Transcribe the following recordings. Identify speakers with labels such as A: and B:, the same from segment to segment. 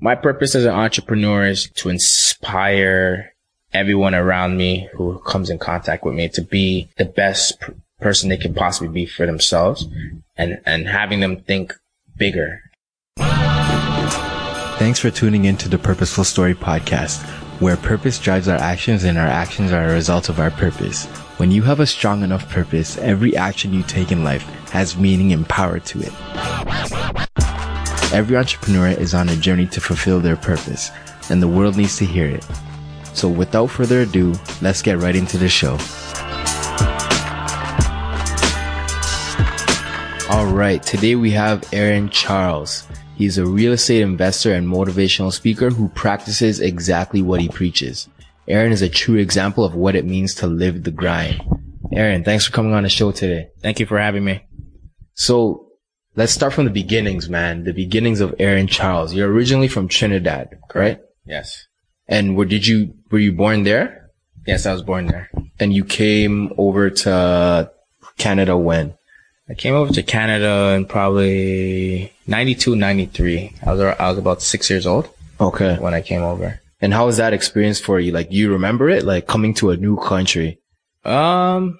A: my purpose as an entrepreneur is to inspire everyone around me who comes in contact with me to be the best p- person they can possibly be for themselves and, and having them think bigger.
B: Thanks for tuning in to the Purposeful Story podcast, where purpose drives our actions and our actions are a result of our purpose. When you have a strong enough purpose, every action you take in life has meaning and power to it. Every entrepreneur is on a journey to fulfill their purpose, and the world needs to hear it. So without further ado, let's get right into the show. All right, today we have Aaron Charles. He's a real estate investor and motivational speaker who practices exactly what he preaches. Aaron is a true example of what it means to live the grind. Aaron, thanks for coming on the show today.
A: Thank you for having me.
B: So let's start from the beginnings, man. The beginnings of Aaron Charles. You're originally from Trinidad, right?
A: Yes.
B: And where did you, were you born there?
A: Yes, I was born there.
B: And you came over to Canada when?
A: I came over to Canada in probably 92, 93. I was, I was about six years old
B: Okay.
A: when I came over.
B: And how was that experience for you? Like, you remember it? Like coming to a new country?
A: Um,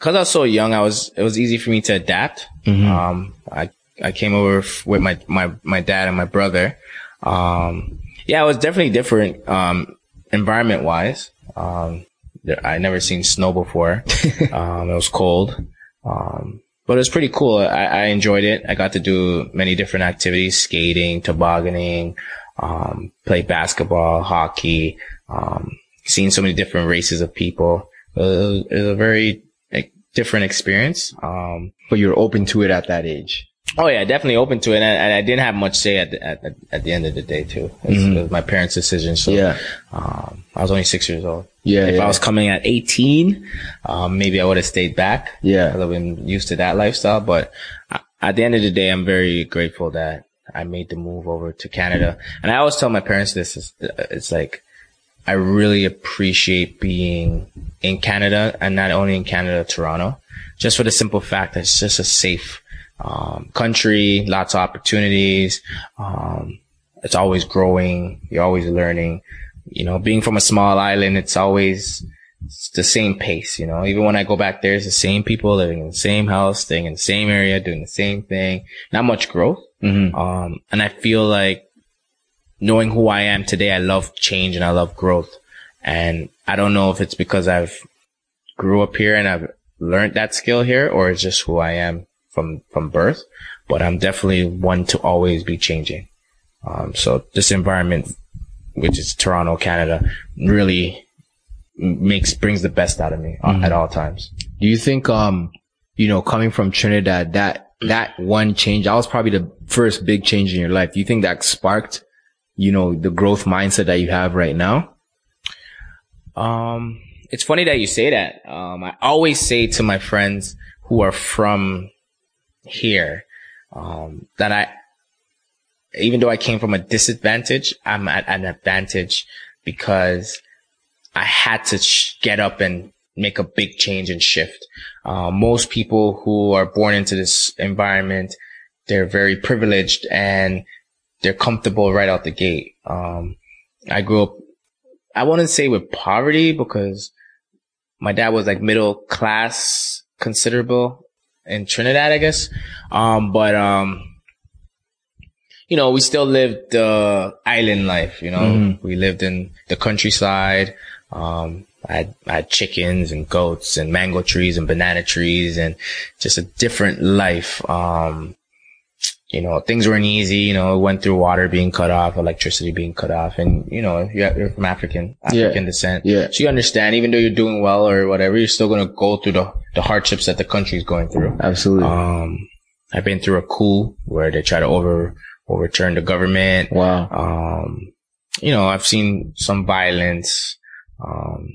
A: cause I was so young, I was, it was easy for me to adapt. Um, I, I came over f- with my, my, my dad and my brother. Um, yeah, it was definitely different, um, environment wise. Um, there, I never seen snow before. um, it was cold. Um, but it was pretty cool. I, I enjoyed it. I got to do many different activities, skating, tobogganing, um, play basketball, hockey, um, seeing so many different races of people. It was, it was a very different experience. Um,
B: But you're open to it at that age.
A: oh yeah, definitely open to it. And, and I didn't have much say at the, at, at the end of the day too. It was, it was my parents' decision. So,
B: Yeah.
A: um, I was only six years old.
B: Yeah,
A: If
B: yeah.
A: I was coming at 18, um, maybe I would have stayed back.
B: Yeah.
A: I've been used to that lifestyle, but I- at the end of the day, I'm very grateful that I made the move over to Canada. And I always tell my parents this is, it's like, I really appreciate being in Canada and not only in Canada, Toronto, just for the simple fact that it's just a safe, um, country, lots of opportunities. Um, it's always growing. You're always learning. You know, being from a small island, it's always it's the same pace, you know. Even when I go back there, it's the same people living in the same house, staying in the same area, doing the same thing. Not much growth.
B: Mm-hmm.
A: Um, and I feel like knowing who I am today, I love change and I love growth. And I don't know if it's because I've grew up here and I've learned that skill here or it's just who I am from, from birth, but I'm definitely one to always be changing. Um, so this environment, which is Toronto, Canada, really makes, brings the best out of me uh, at all times.
B: Do you think, um, you know, coming from Trinidad, that, that one change, that was probably the first big change in your life. Do you think that sparked, you know, the growth mindset that you have right now?
A: Um, it's funny that you say that. Um, I always say to my friends who are from here, um, that I, even though I came from a disadvantage, I'm at an advantage because I had to sh- get up and make a big change and shift. Uh, most people who are born into this environment, they're very privileged and they're comfortable right out the gate. Um, I grew up I wouldn't say with poverty because my dad was like middle class, considerable in Trinidad, I guess. Um, but, um, you know, we still lived the island life, you know, we lived in the countryside. Um, I had, I had chickens and goats and mango trees and banana trees and just a different life. Um, you know, things weren't easy, you know, went through water being cut off, electricity being cut off. And, you know, you're you're from African,
B: Yeah.
A: African descent.
B: Yeah.
A: So you understand, even though you're doing well or whatever, you're still going to go through the, the hardships that the country's going through.
B: Absolutely.
A: Um, I've been through a coup where they try to over, overturn the government.
B: wow.
A: Um, you know, I've seen some violence. Um,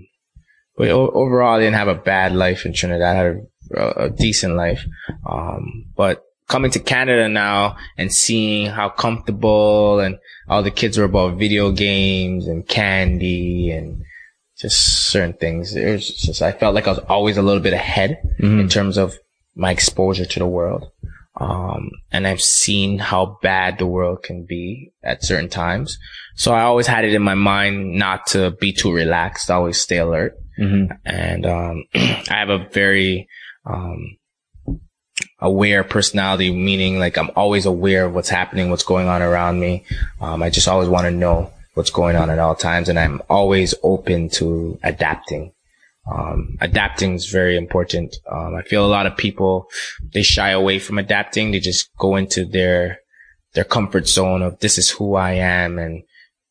A: but o- overall, I didn't have a bad life in Trinidad. I had a, a decent life. Um, but coming to Canada now and seeing how comfortable and all the kids were about video games and candy and just certain things. It was just, I felt like I was always a little bit ahead in terms of my exposure to the world. Um, and I've seen how bad the world can be at certain times. So I always had it in my mind not to be too relaxed, always stay alert.
B: Mm-hmm.
A: And, um, I have a very, um, aware personality, meaning like I'm always aware of what's happening, what's going on around me. Um, I just always want to know what's going on at all times. And I'm always open to adapting. Um, adapting is very important. Um, I feel a lot of people, they shy away from adapting. They just go into their, their comfort zone of this is who I am and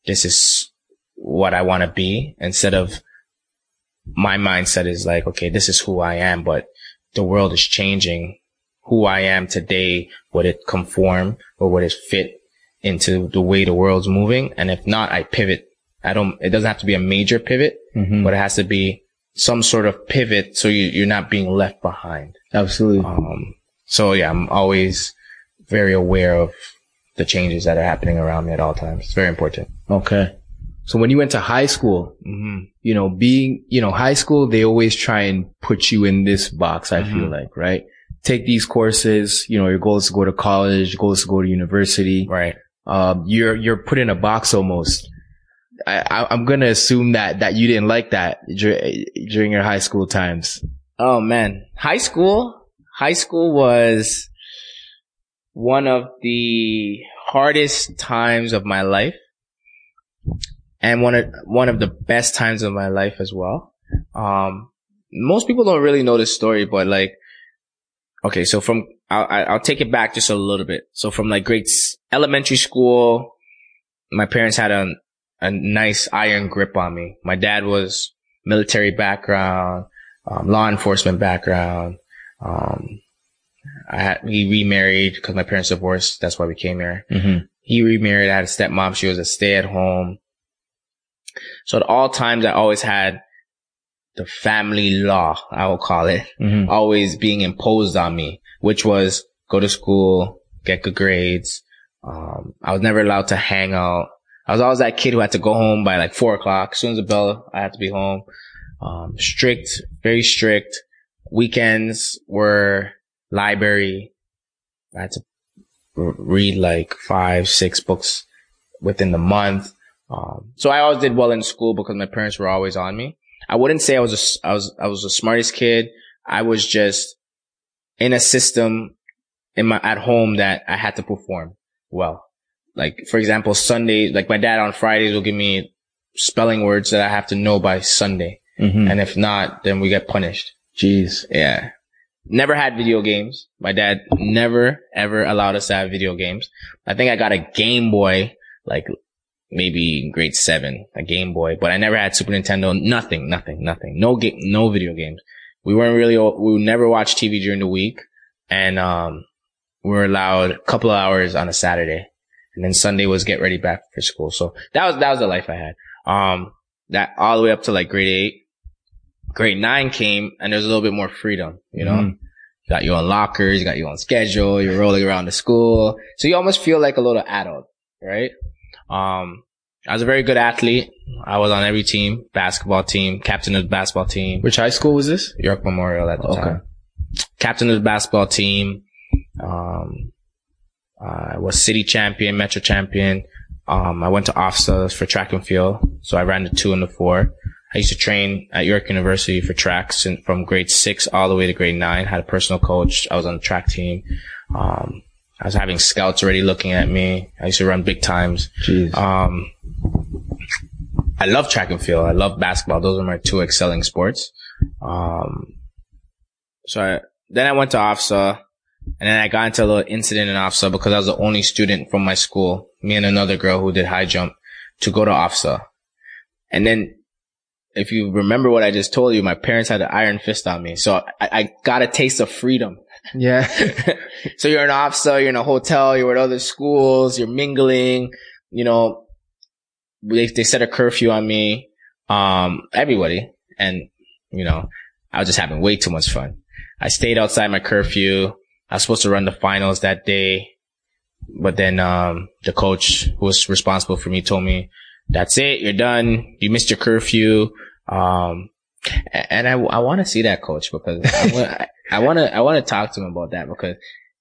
A: this is what I want to be instead of my mindset is like, okay, this is who I am, but the world is changing. Who I am today, would it conform or would it fit into the way the world's moving? And if not, I pivot. I don't, it doesn't have to be a major pivot,
B: Mhm.
A: but it has to be some sort of pivot so you, you're not being left behind.
B: Absolutely.
A: Um, so yeah, I'm always very aware of the changes that are happening around me at all times. It's very important.
B: Okay. So when you went to high school,
A: Mm-hmm.
B: you know, being, you know, high school, they always try and put you in this box, I feel
A: Mhm.
B: like, right? Take these courses, you know, your goal is to go to college, your goal is to go to university.
A: Right.
B: Um, you're, you're put in a box almost. I, I'm going to assume that, that you didn't like that dur- during your high school times.
A: Oh man, high school, high school was one of the hardest times of my life and one of, one of the best times of my life as well. Um, most people don't really know this story, but like, okay, so from, I'll, I- I'll take it back just a little bit. So from like grade elementary school, my parents had a, a nice iron grip on me. My dad was military background um, law enforcement background. Um, I had, he remarried because my parents divorced. That's why we came here.
B: Mm-hmm.
A: He remarried. I had a stepmom. She was a stay at home. So at all times, I always had the family law, I will call it,
B: Mm-hmm.
A: always being imposed on me, which was go to school, get good grades. Um, I was never allowed to hang out. I was always that kid who had to go home by like four o'clock. As soon as the bell, I had to be home. Um, strict, very strict. Weekends were library. I had to read like five, six books within the month. Um, so I always did well in school because my parents were always on me. I wouldn't say I was a I was, I was the smartest kid. I was just in a system in my, at home that I had to perform well. Like, for example, Sunday, like my dad on Fridays will give me spelling words that I have to know by Sunday.
B: Mm-hmm.
A: And if not, then we get punished.
B: Jeez.
A: Yeah. Never had video games. My dad never ever allowed us to have video games. I think I got a Game Boy, like maybe grade seven, a Game Boy, but I never had Super Nintendo. Nothing, nothing, nothing. No game, no video games. We weren't really, we never watched TV during the week. And, um, we were allowed a couple of hours on a Saturday. And then Sunday was get ready back for school. So that was, that was the life I had. Um, that all the way up to like grade eight grade nine came and there's a little bit more freedom, you know?
B: Mhm.
A: You got your own lockers, you got your own schedule, you're rolling around the school. So you almost feel like a little adult, right? Um, I was a very good athlete. I was on every team, basketball team, captain of the basketball team,
B: Which high school was this?
A: York Memorial at the
B: Okay.
A: time. Captain of the basketball team. Um, I was city champion, metro champion. Um, I went to OFSA for track and field. So I ran the two and the four. I used to train at York University for tracks from grade six all the way to grade nine. Had a personal coach. I was on the track team. Um, I was having scouts already looking at me. I used to run big times.
B: Jeez.
A: Um, I love track and field. I love basketball. Those are my two excelling sports. Um, so I, then I went to OFSA and then I got into a little incident in OFSA because I was the only student from my school, me and another girl who did high jump to go to OFSA. And then if you remember what I just told you, my parents had an iron fist on me. So I, I got a taste of freedom.
B: Yeah.
A: so you're in OFSA, you're in a hotel, you're at other schools, you're mingling, you know, they, they set a curfew on me, um, everybody. And, you know, I was just having way too much fun. I stayed outside my curfew. I was supposed to run the finals that day. But then, um, the coach who was responsible for me told me, that's it. You're done. You missed your curfew. Um, and I, I want to see that coach because I want, I want to, I want to talk to him about that because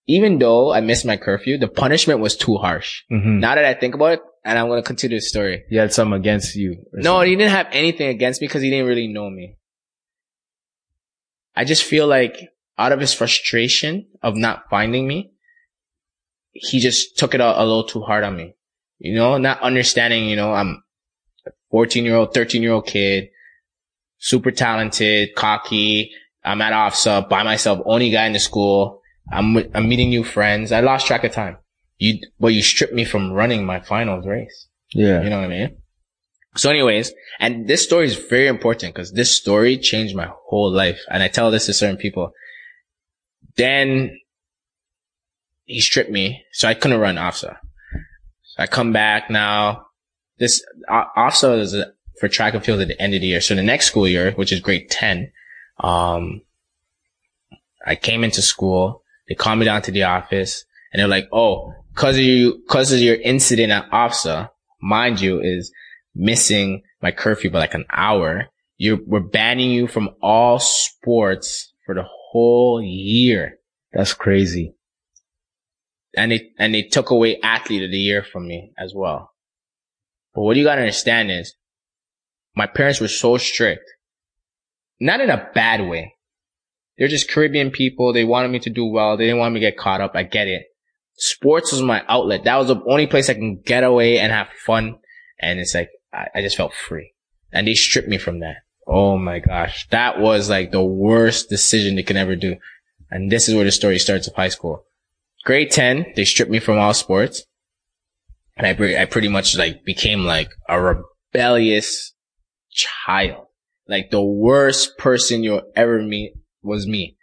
A: even though I missed my curfew, the punishment was too harsh.
B: Mm-hmm.
A: Now that I think about it, and I'm going to continue the story.
B: He had something against you.
A: No,
B: something.
A: he didn't have anything against me because he didn't really know me. I just feel like out of his frustration of not finding me, he just took it a, a little too hard on me. You know, not understanding, you know, I'm a 14 year old, 13 year old kid, super talented, cocky. I'm at OFSA by myself, only guy in the school. I'm, I'm meeting new friends. I lost track of time. You, but you stripped me from running my finals race.
B: Yeah.
A: You know what I mean? So anyways, and this story is very important because this story changed my whole life. And I tell this to certain people. Then he stripped me. So I couldn't run OFSA. So I come back now. This O- OFSA is a, for track and field at the end of the year. So the next school year, which is grade 10, um, I came into school. They called me down to the office and they're like, Oh, cause of you, cause of your incident at OFSA, mind you, is missing my curfew by like an hour. You're, we're banning you from all sports for the whole year.
B: That's crazy.
A: And they, and they took away athlete of the year from me as well. But what you gotta understand is my parents were so strict. Not in a bad way. They're just Caribbean people. They wanted me to do well. They didn't want me to get caught up. I get it. Sports was my outlet. That was the only place I can get away and have fun. And it's like, I, I just felt free. And they stripped me from that. Oh my gosh. That was like the worst decision they can ever do. And this is where the story starts of high school. Grade 10, they stripped me from all sports. And I, I pretty much like became like a rebellious child. Like the worst person you'll ever meet was me.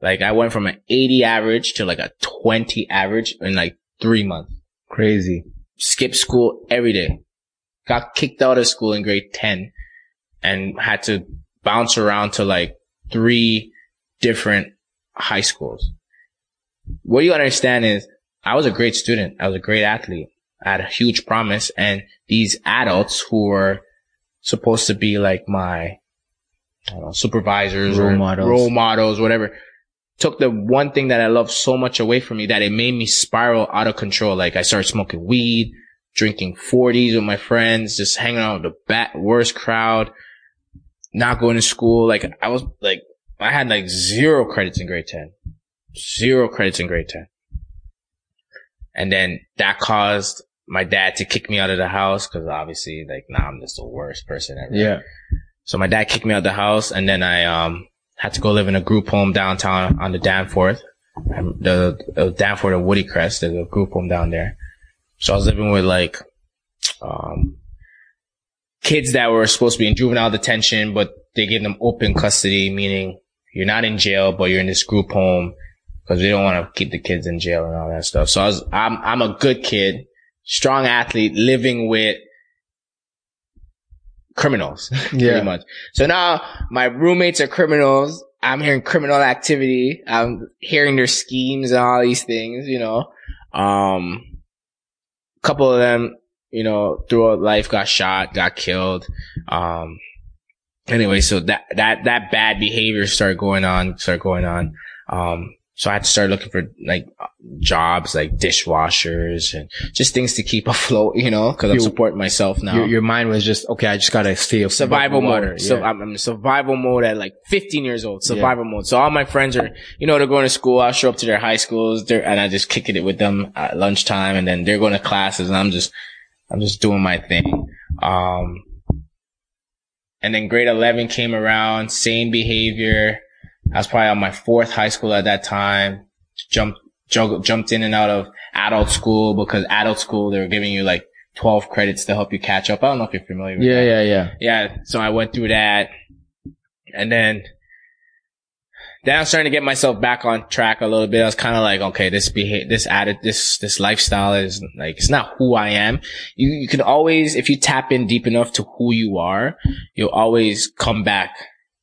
A: Like I went from an 80 average to like a 20 average in like three months.
B: Crazy.
A: Skipped school every day. Got kicked out of school in grade 10 and had to bounce around to like three different high schools. What you understand is I was a great student. I was a great athlete. I had a huge promise and these adults who were supposed to be like my know, supervisors
B: Role
A: or
B: models.
A: role models, whatever, took the one thing that I love so much away from me that it made me spiral out of control. Like I started smoking weed, drinking 40s with my friends, just hanging out with the bat, worst crowd, not going to school. Like I was like, I had like zero credits in grade 10. Zero credits in grade 10. And then that caused my dad to kick me out of the house because obviously like now I'm just the worst person ever.
B: Yeah.
A: So my dad kicked me out of the house and then I, um, had to go live in a group home downtown on the Danforth. Um, The, the Danforth and Woodycrest. There's a group home down there. So I was living with like, um, kids that were supposed to be in juvenile detention, but they gave them open custody, meaning you're not in jail, but you're in this group home because they don't want to keep the kids in jail and all that stuff. So I was, I'm, I'm a good kid, strong athlete, living with criminals,
B: Yeah.
A: pretty much. So now my roommates are criminals. I'm hearing criminal activity. I'm hearing their schemes and all these things, you know. Um, a couple of them, you know, throughout life got shot, got killed. Um, anyway, so that, that, that bad behavior started going on, started going on. Um, so I had to start looking for like jobs like dishwashers and just things to keep afloat, you know, cause I'm supporting myself now.
B: Your, your mind was just, okay, I just gotta stay above
A: survival mode. So I'm, I'm in survival mode at like 15 years old. Survival mode. So all my friends are, you know, they're going to school. I'll show up to their high schools they're, and I just kicking it with them at lunchtime and then they're going to classes and I'm just, I'm just doing my thing. Um, and then grade 11 came around, same behavior. I was probably on my fourth high school at that time. Jumped, juggled, jumped in and out of adult school because adult school, they were giving you like 12 credits to help you catch up. I don't know if you're familiar with that
B: yeah, yeah, yeah.
A: yeah, so I went through that and then, then I was starting to get myself back on track a little bit. I was kind of like, okay, this behavior, this added, this, this lifestyle is like, it's not who I am. You, you can always, if you tap in deep enough to who you are, you'll always come back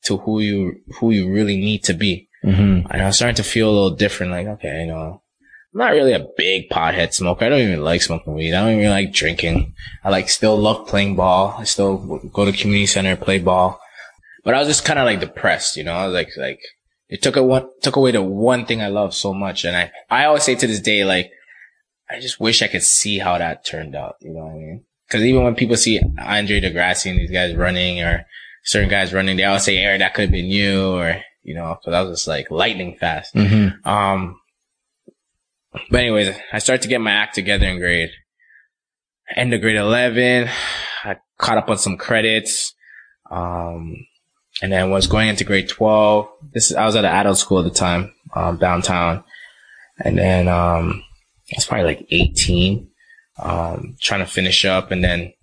A: to who you, who you really need to be.
B: Mm-hmm.
A: And I was starting to feel a little different. Like, okay, you know, I'm not really a big pothead smoker. I don't even like smoking weed. I don't even like drinking. I like still love playing ball. I still go to community center, play ball. But I was just kind of like depressed, you know, I was like, like It took a one, took away the one thing I love so much. And I, I always say to this day, like, I just wish I could see how that turned out. You know what I mean? Cause even when people see Andre De Grasse and these guys running or certain guys running, they always say, Eric, that could have been you or, you know, so that was just like lightning fast.
B: Mm-hmm.
A: Um, but anyways, I started to get my act together in grade, end of grade 11. I caught up on some credits. Um, and then was going into grade 12. This, I was at an adult school at the time, um, downtown. And then, um, I was probably like 18, um, trying to finish up and then,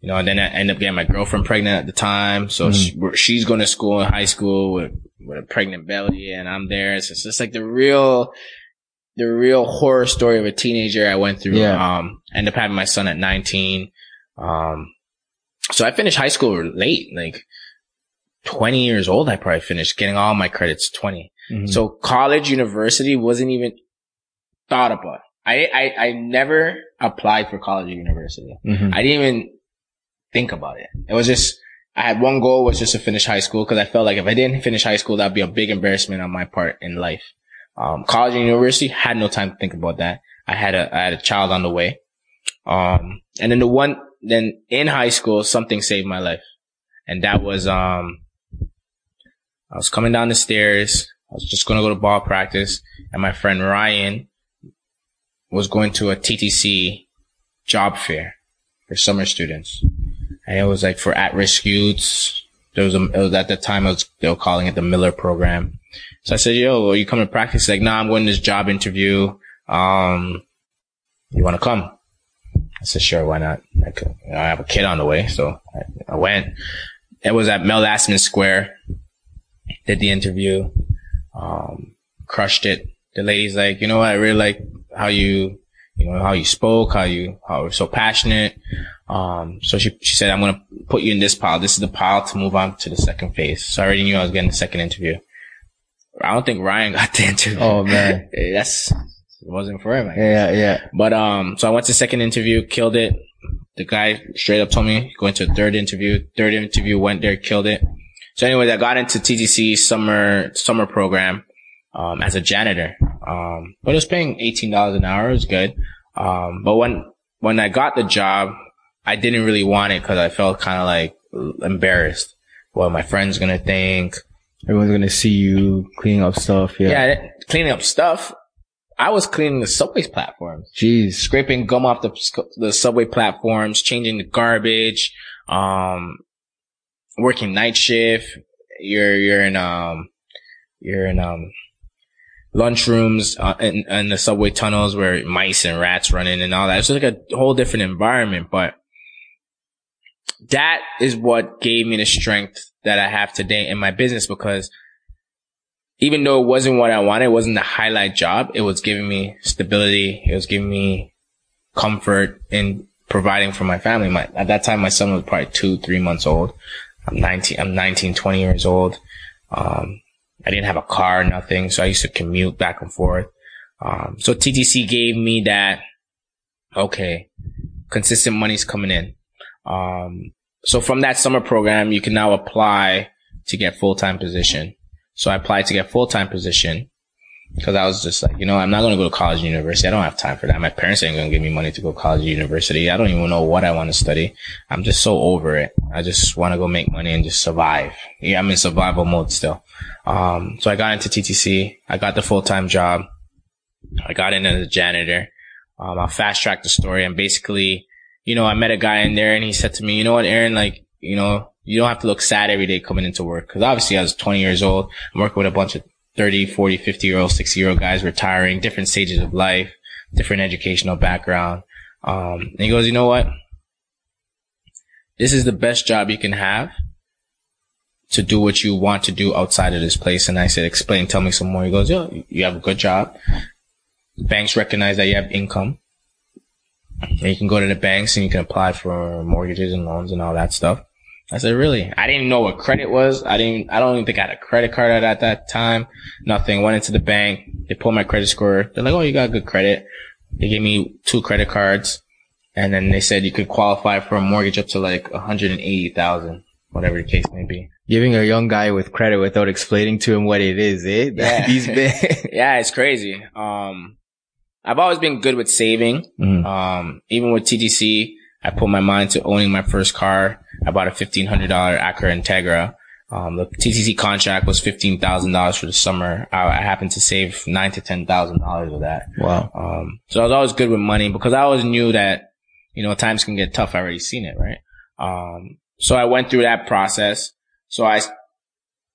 A: you know, and then I end up getting my girlfriend pregnant at the time. So
B: Mhm.
A: she, she's going to school in high school with, with a pregnant belly and I'm there. So it's just like the real, the real horror story of a teenager I went through.
B: Yeah.
A: Um, ended up having my son at 19. Um, so I finished high school late, like 20 years old. I probably finished getting all my credits 20.
B: Mhm.
A: So college, university wasn't even thought about. I, I, I never applied for college or university.
B: Mhm.
A: I didn't even think about it. It was just, I had one goal was just to finish high school because I felt like if I didn't finish high school, that'd be a big embarrassment on my part in life. Um, college and university had no time to think about that. I had a, I had a child on the way. Um, and then the one, then in high school, something saved my life. And that was, um, I was coming down the stairs. I was just going to go to ball practice and my friend Ryan was going to a TTC job fair for summer students. And it was like for at-risk youths. There was a, it was at the time was, they were calling it the Miller program. So I said, yo, are you coming to practice? He's like, nah, I'm going to this job interview. Um, you want to come? I said, sure, why not? Like, I have a kid on the way. So I, I went. It was at Mel Lastman Square. Did the interview. Um, crushed it. The lady's like, you know what? I really like how you, you know, how you spoke, how you, how you're so passionate. Um, so she, she said, I'm going to put you in this pile. This is the pile to move on to the second phase. So I already knew I was getting the second interview. I don't think Ryan got the interview.
B: Oh, man.
A: That's, it wasn't for him.
B: Yeah, yeah.
A: But, um, so I went to second interview, killed it. The guy straight up told me going to a third interview. Third interview went there, killed it. So anyways, I got into TTC summer, summer program, um, as a janitor. Um, but it was paying $18 an hour. It was good. Um, but when, when I got the job, I didn't really want it because I felt kind of like embarrassed. What my friends gonna think.
B: Everyone's gonna see you cleaning up stuff. Yeah.
A: Yeah, cleaning up stuff. I was cleaning the subway platforms.
B: Jeez.
A: scraping gum off the the subway platforms, changing the garbage, um, working night shift. You're you're in um you're in um lunchrooms uh, in, in the subway tunnels where mice and rats run in and all that. It's just like a whole different environment, but that is what gave me the strength that I have today in my business because even though it wasn't what I wanted, it wasn't the highlight job. It was giving me stability. It was giving me comfort in providing for my family. My, at that time, my son was probably two, three months old. I'm 19, I'm 19, 20 years old. Um, I didn't have a car, nothing. So I used to commute back and forth. Um, so TTC gave me that, okay, consistent money's coming in. Um, so from that summer program, you can now apply to get full-time position. So I applied to get full-time position because I was just like, you know, I'm not going to go to college university. I don't have time for that. My parents ain't going to give me money to go to college university. I don't even know what I want to study. I'm just so over it. I just want to go make money and just survive. Yeah, I'm in survival mode still. Um, so I got into TTC. I got the full-time job. I got in as a janitor. Um, I'll fast track the story and basically, you know, I met a guy in there and he said to me, you know what, Aaron, like, you know, you don't have to look sad every day coming into work. Cause obviously I was 20 years old. I'm working with a bunch of 30, 40, 50 year old, 60 year old guys retiring, different stages of life, different educational background. Um, and he goes, you know what? This is the best job you can have to do what you want to do outside of this place. And I said, explain, tell me some more. He goes, yo, you have a good job. Banks recognize that you have income. And you can go to the banks and you can apply for mortgages and loans and all that stuff. I said, really? I didn't know what credit was. I didn't, I don't even think I had a credit card at, at that time. Nothing. Went into the bank. They pulled my credit score. They're like, oh, you got good credit. They gave me two credit cards. And then they said you could qualify for a mortgage up to like 180,000. whatever the case may be.
B: Giving a young guy with credit without explaining to him what it is, eh?
A: Yeah.
B: These
A: yeah, it's crazy. Um, I've always been good with saving.
B: Mhm.
A: Um, even with TTC, I put my mind to owning my first car. I bought a fifteen hundred dollar Acura Integra. Um, the TTC contract was fifteen thousand dollars for the summer. I, I happened to save nine to ten thousand dollars of that.
B: Wow.
A: Um, so I was always good with money because I always knew that, you know, times can get tough. I already seen it, right? Um, so I went through that process. So I,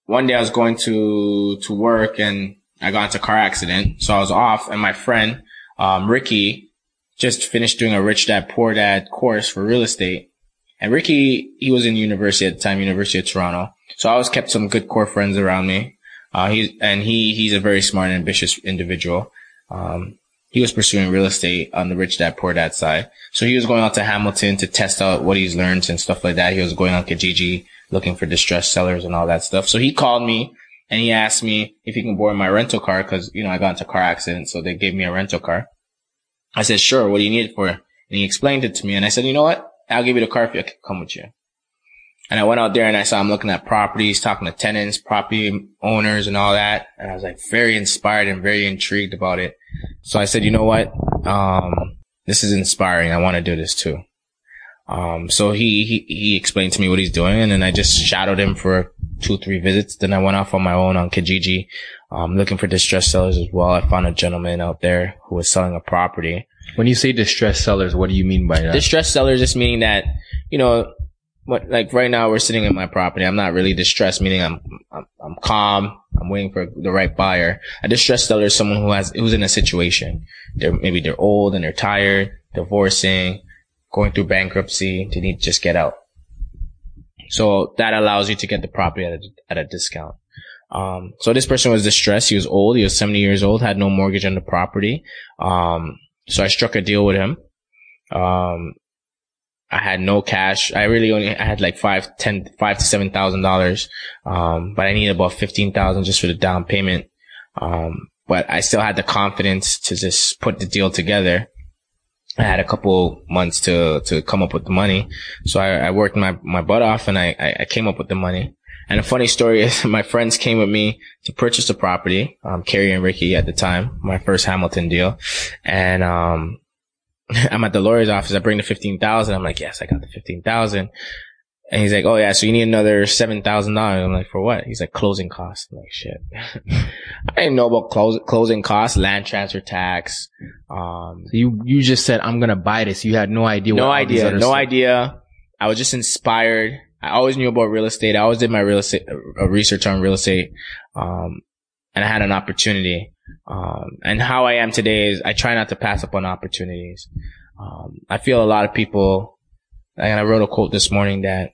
A: one day I was going to, to work and I got into a car accident. So I was off and my friend, um, Ricky just finished doing a rich dad, poor dad course for real estate. And Ricky, he was in university at the time, University of Toronto. So I always kept some good core friends around me. Uh, he's, and he, he's a very smart and ambitious individual. Um, he was pursuing real estate on the rich dad, poor dad side. So he was going out to Hamilton to test out what he's learned and stuff like that. He was going on Kijiji looking for distressed sellers and all that stuff. So he called me and he asked me if he can borrow my rental car because, you know, I got into a car accident. So they gave me a rental car. I said, sure. What do you need it for? And he explained it to me. And I said, you know what? I'll give you the car if can come with you. And I went out there and I saw him looking at properties, talking to tenants, property owners and all that. And I was like very inspired and very intrigued about it. So I said, you know what? Um, this is inspiring. I want to do this too. Um, so he, he, he explained to me what he's doing and then I just shadowed him for two, three visits. Then I went off on my own on Kijiji, um, looking for distressed sellers as well. I found a gentleman out there who was selling a property.
B: When you say distressed sellers, what do you mean by that?
A: Distressed sellers just meaning that, you know, what, like right now we're sitting in my property. I'm not really distressed, meaning I'm, I'm, I'm calm. I'm waiting for the right buyer. A distressed seller is someone who has, who's in a situation. They're, maybe they're old and they're tired, divorcing, going through bankruptcy. They need to just get out. So that allows you to get the property at a, at a discount. Um, so this person was distressed. He was old. He was 70 years old, had no mortgage on the property. Um, so I struck a deal with him. Um, I had no cash. I really only, I had like five, ten, five to seven thousand dollars. Um, but I needed about 15,000 just for the down payment. Um, but I still had the confidence to just put the deal together. I had a couple months to, to come up with the money. So I, I worked my, my butt off and I, I, I came up with the money. And a funny story is my friends came with me to purchase the property, um, Carrie and Ricky at the time, my first Hamilton deal. And, um, I'm at the lawyer's office. I bring the 15,000. I'm like, yes, I got the 15,000. And he's like, oh yeah, so you need another $7,000. I'm like, for what? He's like, closing costs. I'm like, shit. I didn't know about close, closing costs, land transfer tax. Um,
B: you, you just said, I'm going to buy this. You had no idea.
A: no
B: what all these
A: idea, no
B: stuff-
A: idea. I was just inspired. I always knew about real estate. I always did my real estate uh, research on real estate. Um, and I had an opportunity. Um, and how I am today is I try not to pass up on opportunities. Um, I feel a lot of people, and I wrote a quote this morning that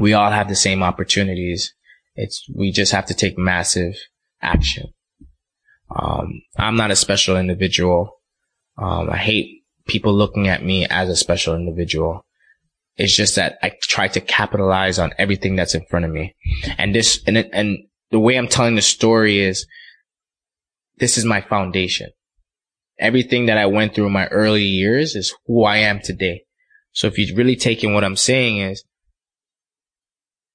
A: we all have the same opportunities. It's, we just have to take massive action. Um, I'm not a special individual. Um, I hate people looking at me as a special individual. It's just that I try to capitalize on everything that's in front of me. And this, and, and the way I'm telling the story is this is my foundation. Everything that I went through in my early years is who I am today. So if you're really taking what I'm saying is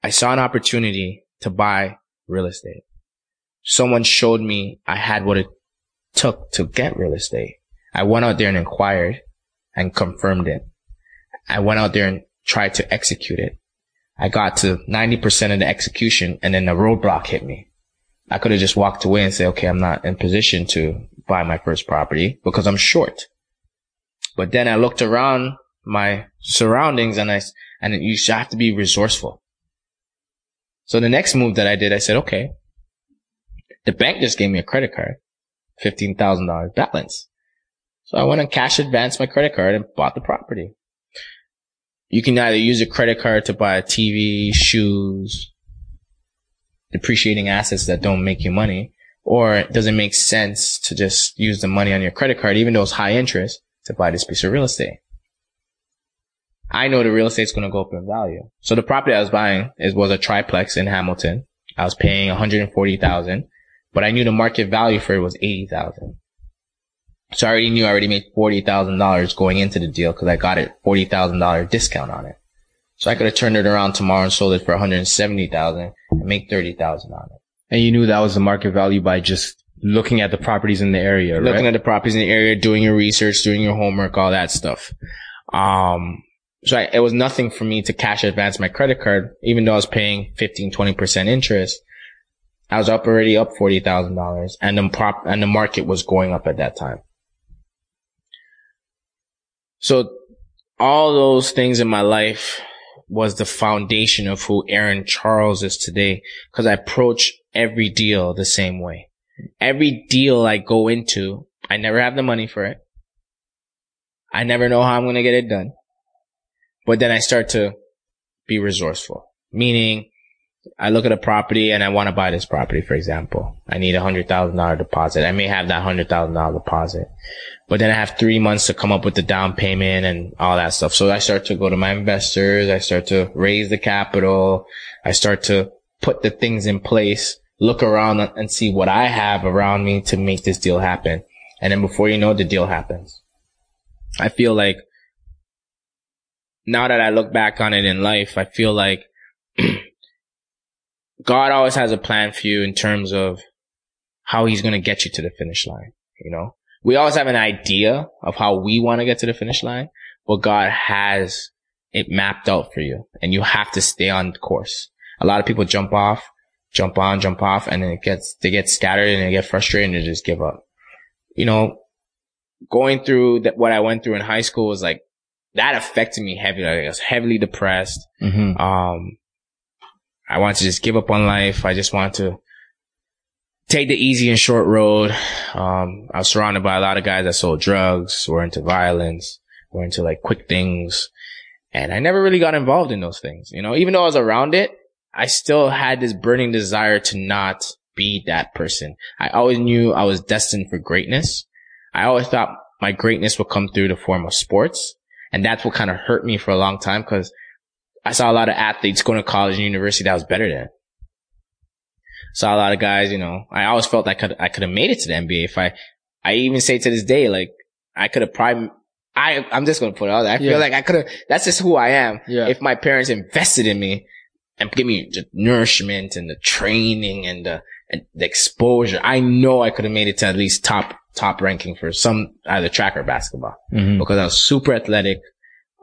A: I saw an opportunity to buy real estate. Someone showed me I had what it took to get real estate. I went out there and inquired and confirmed it. I went out there and tried to execute it. I got to 90% of the execution and then the roadblock hit me. I could have just walked away and said, okay, I'm not in position to buy my first property because I'm short. But then I looked around my surroundings and I, and you have to be resourceful. So the next move that I did, I said, okay, the bank just gave me a credit card, $15,000 balance. So I went and cash advanced my credit card and bought the property. You can either use a credit card to buy a TV, shoes, depreciating assets that don't make you money, or it doesn't make sense to just use the money on your credit card, even though it's high interest, to buy this piece of real estate. I know the real estate's going to go up in value. So the property I was buying is was a triplex in Hamilton. I was paying 140,000, but I knew the market value for it was 80,000. So I already knew I already made $40,000 going into the deal because I got it $40,000 discount on it. So I could have turned it around tomorrow and sold it for 170,000 and make 30,000 on it.
B: And you knew that was the market value by just looking at the properties in the area, right?
A: Looking at the properties in the area, doing your research, doing your homework, all that stuff. Um, so I, it was nothing for me to cash advance my credit card, even though I was paying 15, 20% interest. I was up already up $40,000 and the prop, and the market was going up at that time. So all those things in my life was the foundation of who Aaron Charles is today. Cause I approach every deal the same way. Every deal I go into, I never have the money for it. I never know how I'm going to get it done. But then I start to be resourceful, meaning I look at a property and I want to buy this property, for example. I need a hundred thousand dollar deposit. I may have that hundred thousand dollar deposit, but then I have three months to come up with the down payment and all that stuff. So I start to go to my investors. I start to raise the capital. I start to put the things in place, look around and see what I have around me to make this deal happen. And then before you know it, the deal happens. I feel like now that I look back on it in life, I feel like God always has a plan for you in terms of how he's going to get you to the finish line. You know, we always have an idea of how we want to get to the finish line, but God has it mapped out for you and you have to stay on course. A lot of people jump off, jump on, jump off, and then it gets, they get scattered and they get frustrated and they just give up. You know, going through that, what I went through in high school was like, that affected me heavily. I was heavily depressed.
B: Mm-hmm.
A: Um, I wanted to just give up on life. I just wanted to take the easy and short road. Um, I was surrounded by a lot of guys that sold drugs, were into violence, were into like quick things. And I never really got involved in those things. You know, even though I was around it, I still had this burning desire to not be that person. I always knew I was destined for greatness. I always thought my greatness would come through the form of sports. And that's what kind of hurt me for a long time because I saw a lot of athletes going to college and university that I was better than. Saw a lot of guys, you know, I always felt I could, I could have made it to the NBA if I, I even say to this day, like, I could have probably, I, I'm just going to put it out there. I
B: Yeah.
A: feel like I could have, that's just who I am.
B: Yeah.
A: If my parents invested in me and give me the nourishment and the training and the, and the exposure, I know I could have made it to at least top, top ranking for some, either track or basketball
B: Mm-hmm.
A: because I was super athletic.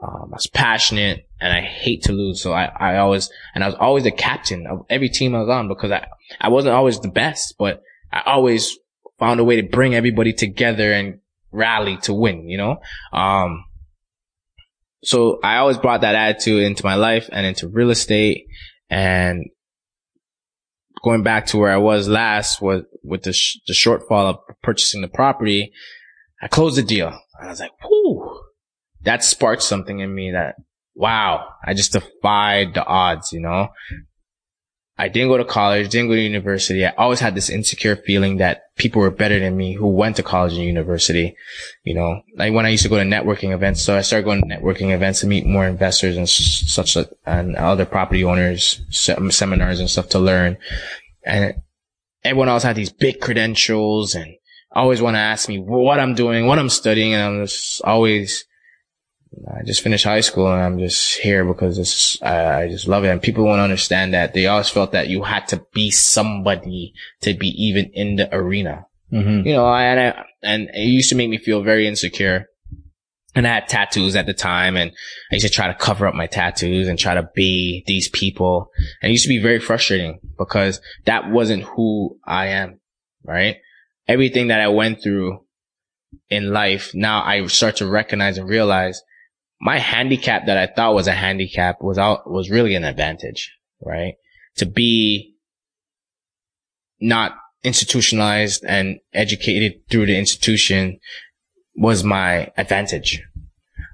A: Um, I was passionate and I hate to lose. So I, I always, and I was always the captain of every team I was on because I, I wasn't always the best, but I always found a way to bring everybody together and rally to win, you know? Um, so I always brought that attitude into my life and into real estate and going back to where I was last was with the, sh- the shortfall of purchasing the property. I closed the deal. And I was like, whoo, that sparked something in me that, wow, I just defied the odds, you know? I didn't go to college, didn't go to university. I always had this insecure feeling that people were better than me who went to college and university. You know, like when I used to go to networking events. So I started going to networking events to meet more investors and such and other property owners, se- seminars and stuff to learn. And everyone else had these big credentials and always want to ask me what I'm doing, what I'm studying. And I'm just always, I just finished high school and I'm just here because it's, I, I just love it. And people won't understand that. They always felt that you had to be somebody to be even in the arena.
B: Mm-hmm.
A: You know, and I, and it used to make me feel very insecure. And I had tattoos at the time and I used to try to cover up my tattoos and try to be these people. And it used to be very frustrating because that wasn't who I am, right? Everything that I went through in life, now I start to recognize and realize my handicap that I thought was a handicap was out, was really an advantage, right? To be not institutionalized and educated through the institution was my advantage.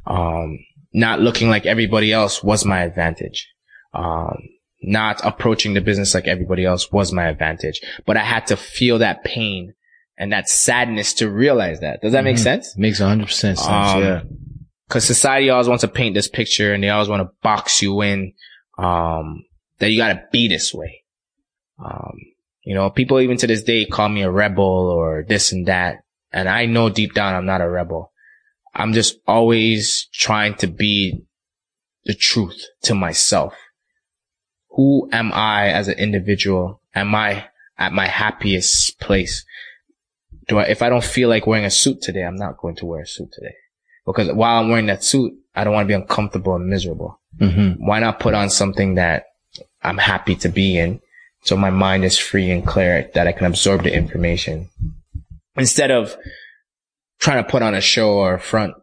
A: Um, not looking like everybody else was my advantage. Um, not approaching the business like everybody else was my advantage, but I had to feel that pain and that sadness to realize that. Does that make
B: Mhm.
A: sense?
B: Makes 100% sense.
A: Um,
B: yeah.
A: Cause society always wants to paint this picture and they always want to box you in, um, that you gotta be this way. Um, you know, people even to this day call me a rebel or this and that. And I know deep down I'm not a rebel. I'm just always trying to be the truth to myself. Who am I as an individual? Am I at my happiest place? Do I, if I don't feel like wearing a suit today, I'm not going to wear a suit today. Because while I'm wearing that suit, I don't want to be uncomfortable and miserable.
B: Mm-hmm.
A: Why not put on something that I'm happy to be in? So my mind is free and clear that I can absorb the information instead of trying to put on a show or a front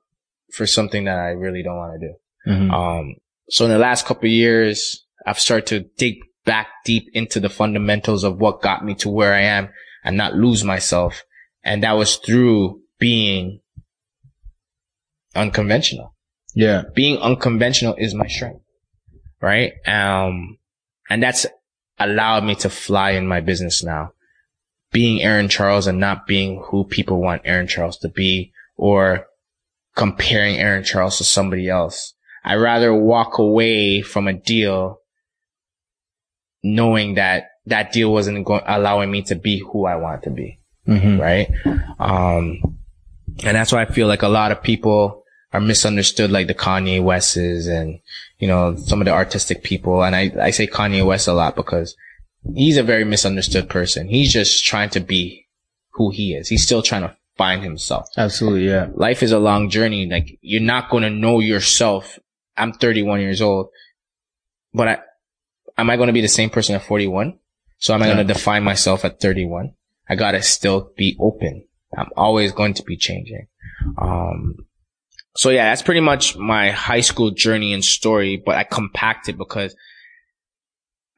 A: for something that I really don't want to do.
B: Mm-hmm.
A: Um, so in the last couple of years, I've started to dig back deep into the fundamentals of what got me to where I am and not lose myself. And that was through being unconventional.
B: yeah.
A: Being unconventional is my strength. Right. Um, and that's allowed me to fly in my business now. Being Aaron Charles and not being who people want Aaron Charles to be or comparing Aaron Charles to somebody else. I rather walk away from a deal knowing that that deal wasn't going, allowing me to be who I want to be.
B: Mm-hmm.
A: Right. Um, and that's why I feel like a lot of people are misunderstood, like the Kanye Wests and, you know, some of the artistic people. And I, I say Kanye West a lot because he's a very misunderstood person. He's just trying to be who he is. He's still trying to find himself
B: Absolutely. Yeah.
A: life is a long journey. Like you're not going to know yourself. I'm 31 years old, but I, am I going to be the same person at 41? So am I
B: Yeah.
A: going to define myself at 31? I got to still be open. I'm always going to be changing. Um, so yeah, that's pretty much my high school journey and story, but I compacted because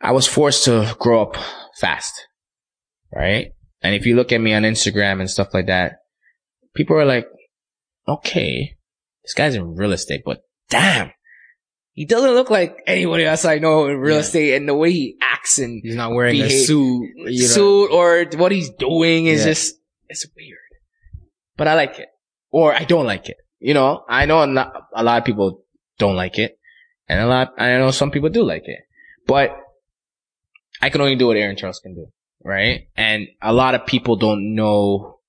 A: I was forced to grow up fast. Right. And if you look at me on Instagram and stuff like that, people are like, okay, this guy's in real estate, but damn, he doesn't look like anybody else I know in real
B: Yeah.
A: estate and the way he acts and
B: He's not wearing a suit. You know?
A: suit or what he's doing is
B: Yeah.
A: just, it's weird. But I like it. Or I don't like it. You know, I know a lot, a lot of people don't like it. And a lot, I know some people do like it. But I can only do what Aaron Charles can do. Right? And a lot of people don't know,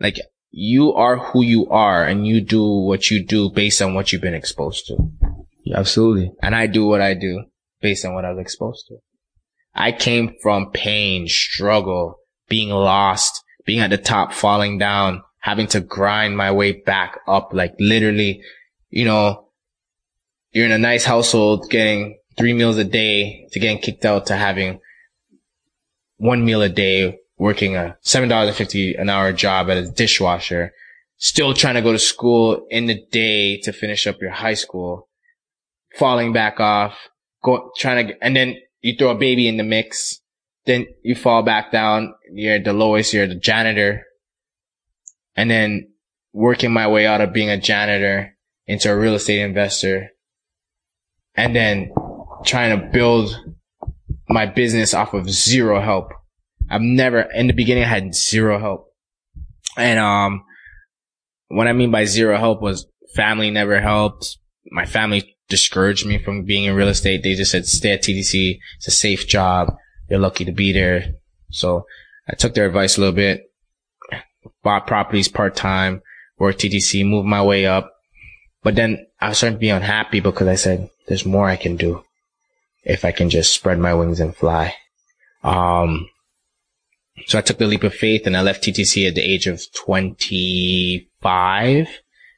A: like, you are who you are and you do what you do based on what you've been exposed to.
B: Yeah, absolutely.
A: And I do what I do based on what I was exposed to. I came from pain, struggle, being lost, being at the top, falling down, having to grind my way back up, like literally, you know, you're in a nice household getting three meals a day to getting kicked out to having one meal a day, working a $7.50 an hour job at a dishwasher, still trying to go to school in the day to finish up your high school, falling back off, go, trying to, and then you throw a baby in the mix, then you fall back down, you're the lowest, you're the janitor, and then working my way out of being a janitor into a real estate investor, and then trying to build my business off of zero help. I've never, in the beginning, I had zero help. And, um, what I mean by zero help was family never helped. My family discouraged me from being in real estate. They just said, stay at TTC. It's a safe job. You're lucky to be there. So I took their advice a little bit, bought properties part time, worked TTC, moved my way up. But then I was starting to be unhappy because I said, there's more I can do if I can just spread my wings and fly. Um, so I took the leap of faith and I left TTC at the age of 25.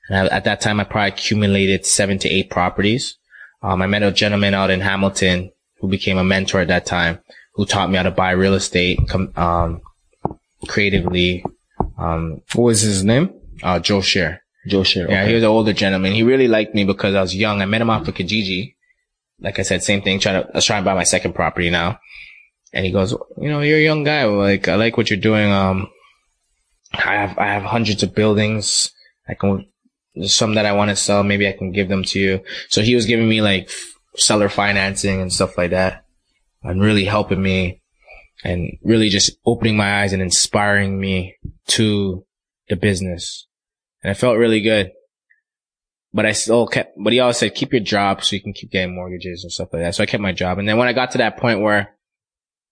A: And I, at that time, I probably accumulated seven to eight properties. Um, I met a gentleman out in Hamilton who became a mentor at that time, who taught me how to buy real estate, um, creatively. Um,
B: What was his name?
A: uh, Joe Shear.
B: Joe Sher.
A: Yeah, he was an older gentleman. He really liked me because I was young. I met him off of Kijiji. Like I said, same thing. Trying to, I was trying to buy my second property now. And he goes, you know, you're a young guy. Like, I like what you're doing. Um, I have, I have hundreds of buildings. I can, there's some that I want to sell. Maybe I can give them to you. So he was giving me like f- seller financing and stuff like that and really helping me and really just opening my eyes and inspiring me to the business. And I felt really good. But I still kept, but he always said, keep your job so you can keep getting mortgages and stuff like that. So I kept my job. And then when I got to that point where,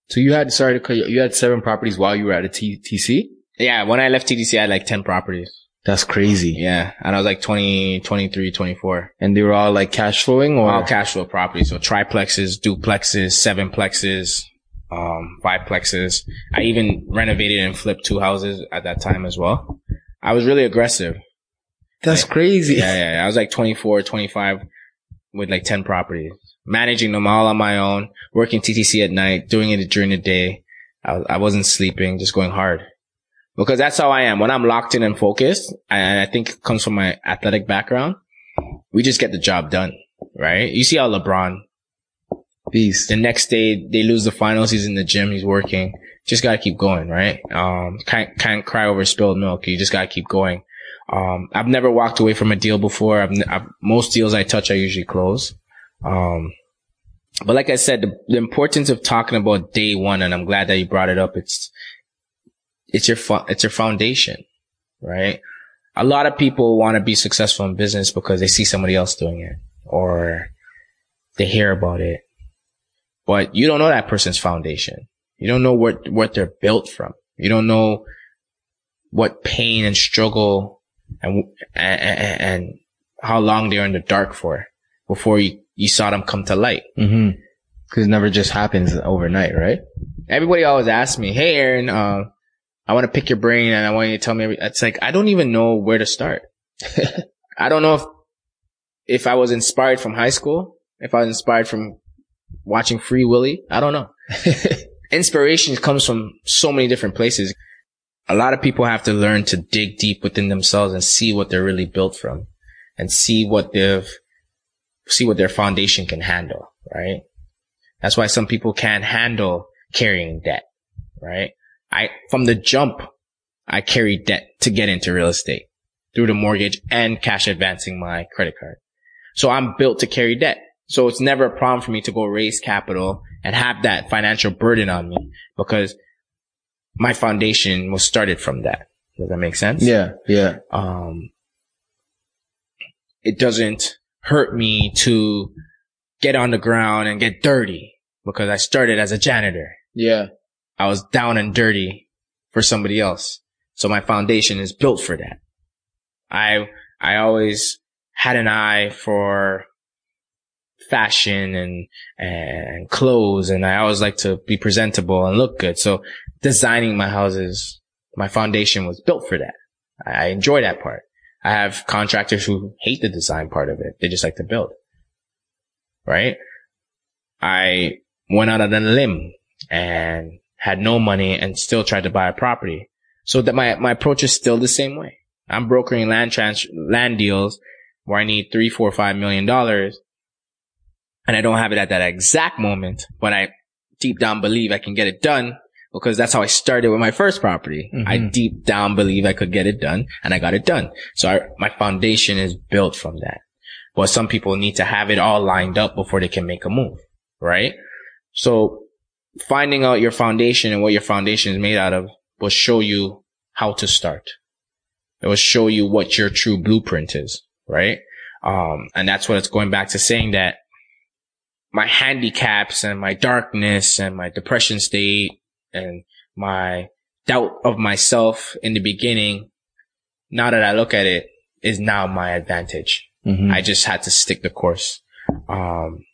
B: So you had, sorry to cut you, you had seven properties while you were at a T- TC?
A: yeah, when I left TTC, I had like 10 properties.
B: That's crazy.
A: Yeah. And I was like 20, 23, 24.
B: And they were all like cash flowing or
A: All cash flow properties. So triplexes, duplexes, sevenplexes, um, fiveplexes. I even renovated and flipped two houses at that time as well. I was really aggressive.
B: that's crazy.
A: Yeah, yeah, yeah. I was like 24, 25 with like 10 properties, managing them all on my own, working TTC at night, doing it during the day. I, I wasn't sleeping, just going hard because that's how I am. When I'm locked in and focused, and I think it comes from my athletic background, we just get the job done, right? You see how LeBron,
B: Beast.
A: the next day they lose the finals, he's in the gym, he's working. Just gotta keep going, right? Um, can't, can't cry over spilled milk. You just gotta keep going. Um, I've never walked away from a deal before. I've, I've most deals I touch, I usually close. Um, but like I said, the, the importance of talking about day one, and I'm glad that you brought it up. It's, it's your, fu- it's your foundation, right? A lot of people want to be successful in business because they see somebody else doing it or they hear about it, but you don't know that person's foundation. You don't know what, what they're built from. You don't know what pain and struggle and, and, and how long they're in the dark for before you, you saw them come to light.
B: Mm-hmm. Cause it never just happens overnight, right?
A: Everybody always asks me, Hey, Aaron, uh, I want to pick your brain and I want you to tell me every, it's like, I don't even know where to start. I don't know if, if I was inspired from high school, if I was inspired from watching Free Willy. I don't know. Inspiration comes from so many different places. A lot of people have to learn to dig deep within themselves and see what they're really built from and see what they've, see what their foundation can handle, right? That's why some people can't handle carrying debt, right? I, from the jump, I carried debt to get into real estate through the mortgage and cash advancing my credit card. So I'm built to carry debt. So it's never a problem for me to go raise capital and have that financial burden on me because my foundation was started from that. Does that make sense?
B: Yeah. Yeah.
A: Um, it doesn't hurt me to get on the ground and get dirty because I started as a janitor.
B: Yeah.
A: I was down and dirty for somebody else. So my foundation is built for that. I, I always had an eye for fashion and, and clothes. And I always like to be presentable and look good. So designing my houses, my foundation was built for that. I enjoy that part. I have contractors who hate the design part of it. They just like to build. Right? I went out on a limb and had no money and still tried to buy a property. So that my, my approach is still the same way. I'm brokering land trans, land deals where I need three, four, five million dollars. And I don't have it at that exact moment, but I deep down believe I can get it done because that's how I started with my first property. I deep down believe I could get it done and I got it done. So I, my foundation is built from that. But some people need to have it all lined up before they can make a move, right? So finding out your foundation and what your foundation is made out of will show you how to start. It will show you what your true blueprint is, right? Um, and that's what it's going back to saying that my handicaps and my darkness and my depression state and my doubt of myself in the beginning, now that I look at it, is now my advantage.
B: Mhm.
A: I just had to stick the course. Um,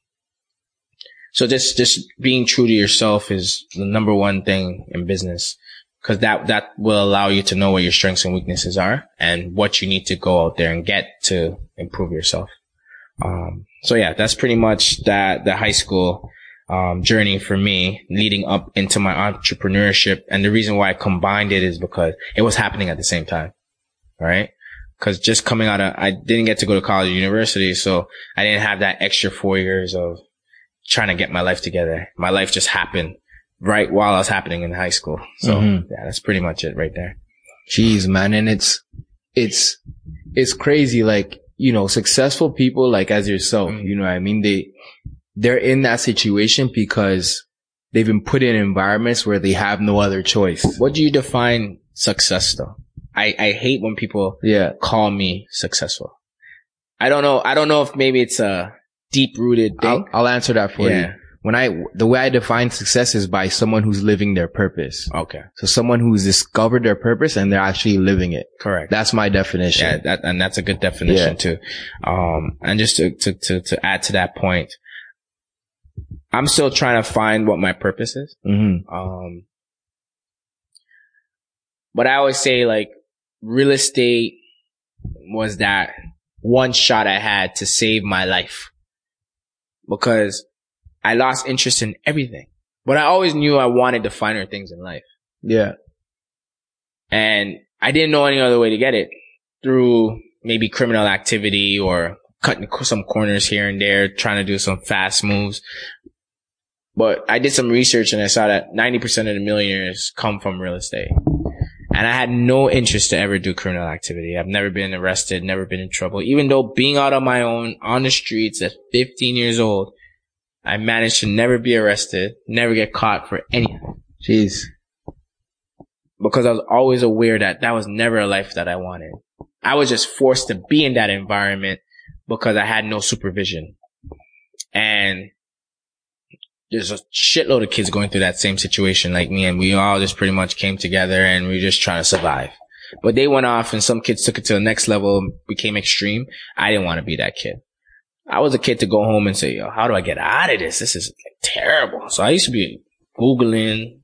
A: so just, just being true to yourself is the number one thing in business. Cause that, that will allow you to know what your strengths and weaknesses are and what you need to go out there and get to improve yourself. Um, so yeah, that's pretty much that, the high school, um, journey for me leading up into my entrepreneurship. And the reason why I combined it is because it was happening at the same time. Right. Cause just coming out of, I didn't get to go to college or university. So I didn't have that extra four years of trying to get my life together. My life just happened right while I was happening in high school. So
B: Mhm.
A: yeah, that's pretty much it right there.
B: Jeez, man. And it's, it's, it's crazy. Like, you know, successful people like as yourself,
A: Mm.
B: you know what I mean? They, they're in that situation because they've been put in environments where they have no other choice.
A: What do you define success though? I, I hate when people
B: Yeah.
A: call me successful. I don't know. I don't know if maybe it's a deep rooted
B: I'll,
A: thing.
B: I'll answer that for
A: Yeah.
B: you. When I, the way I define success is by someone who's living their purpose.
A: Okay.
B: So someone who's discovered their purpose and they're actually living it.
A: Correct.
B: That's my definition.
A: Yeah, that, and that's a good definition
B: Yeah.
A: too. Um, and just to, to, to, to add to that point, I'm still trying to find what my purpose is.
B: hmm
A: Um, but I always say like real estate was that one shot I had to save my life because I lost interest in everything, but I always knew I wanted the finer things in life.
B: Yeah.
A: and I didn't know any other way to get it through maybe criminal activity or cutting some corners here and there, trying to do some fast moves. But I did some research and I saw that 90% of the millionaires come from real estate. And I had no interest to ever do criminal activity. I've never been arrested, never been in trouble. Even though being out on my own on the streets at 15 years old, I managed to never be arrested, never get caught for anything
B: Jeez.
A: because I was always aware that that was never a life that I wanted. I was just forced to be in that environment because I had no supervision. And there's a shitload of kids going through that same situation like me and we all just pretty much came together and we were just trying to survive. But they went off and some kids took it to the next level, became extreme. I didn't want to be that kid. I was a kid to go home and say, yo, how do I get out of this? This is like, terrible. So I used to be Googling.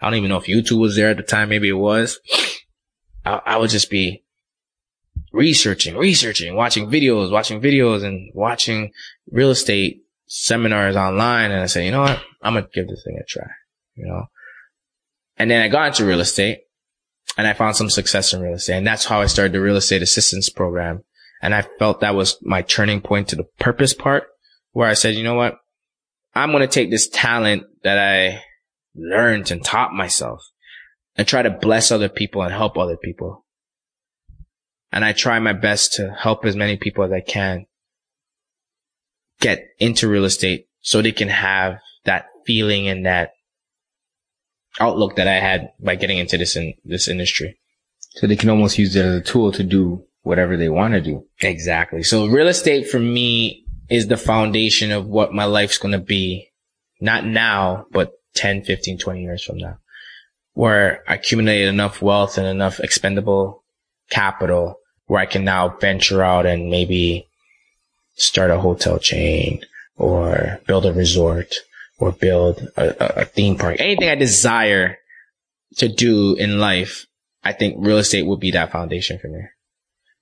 A: I don't even know if YouTube was there at the time. Maybe it was. I, I would just be researching, researching, watching videos, watching videos and watching real estate seminars online. And I said, you know what? I'm going to give this thing a try, you know? And then I got into real estate and I found some success in real estate. And that's how I started the real estate assistance program. And I felt that was my turning point to the purpose part where I said, you know what? I'm going to take this talent that I learned and taught myself and try to bless other people and help other people. And I try my best to help as many people as I can get into real estate so they can have that feeling and that outlook that I had by getting into this in this industry.
B: So they can almost use it as a tool to do whatever they want to do.
A: Exactly. So real estate for me is the foundation of what my life's going to be. Not now, but 10, 15, 20 years from now, where I accumulated enough wealth and enough expendable capital where I can now venture out and maybe start a hotel chain or build a resort or build a, a, theme park. Anything I desire to do in life, I think real estate would be that foundation for me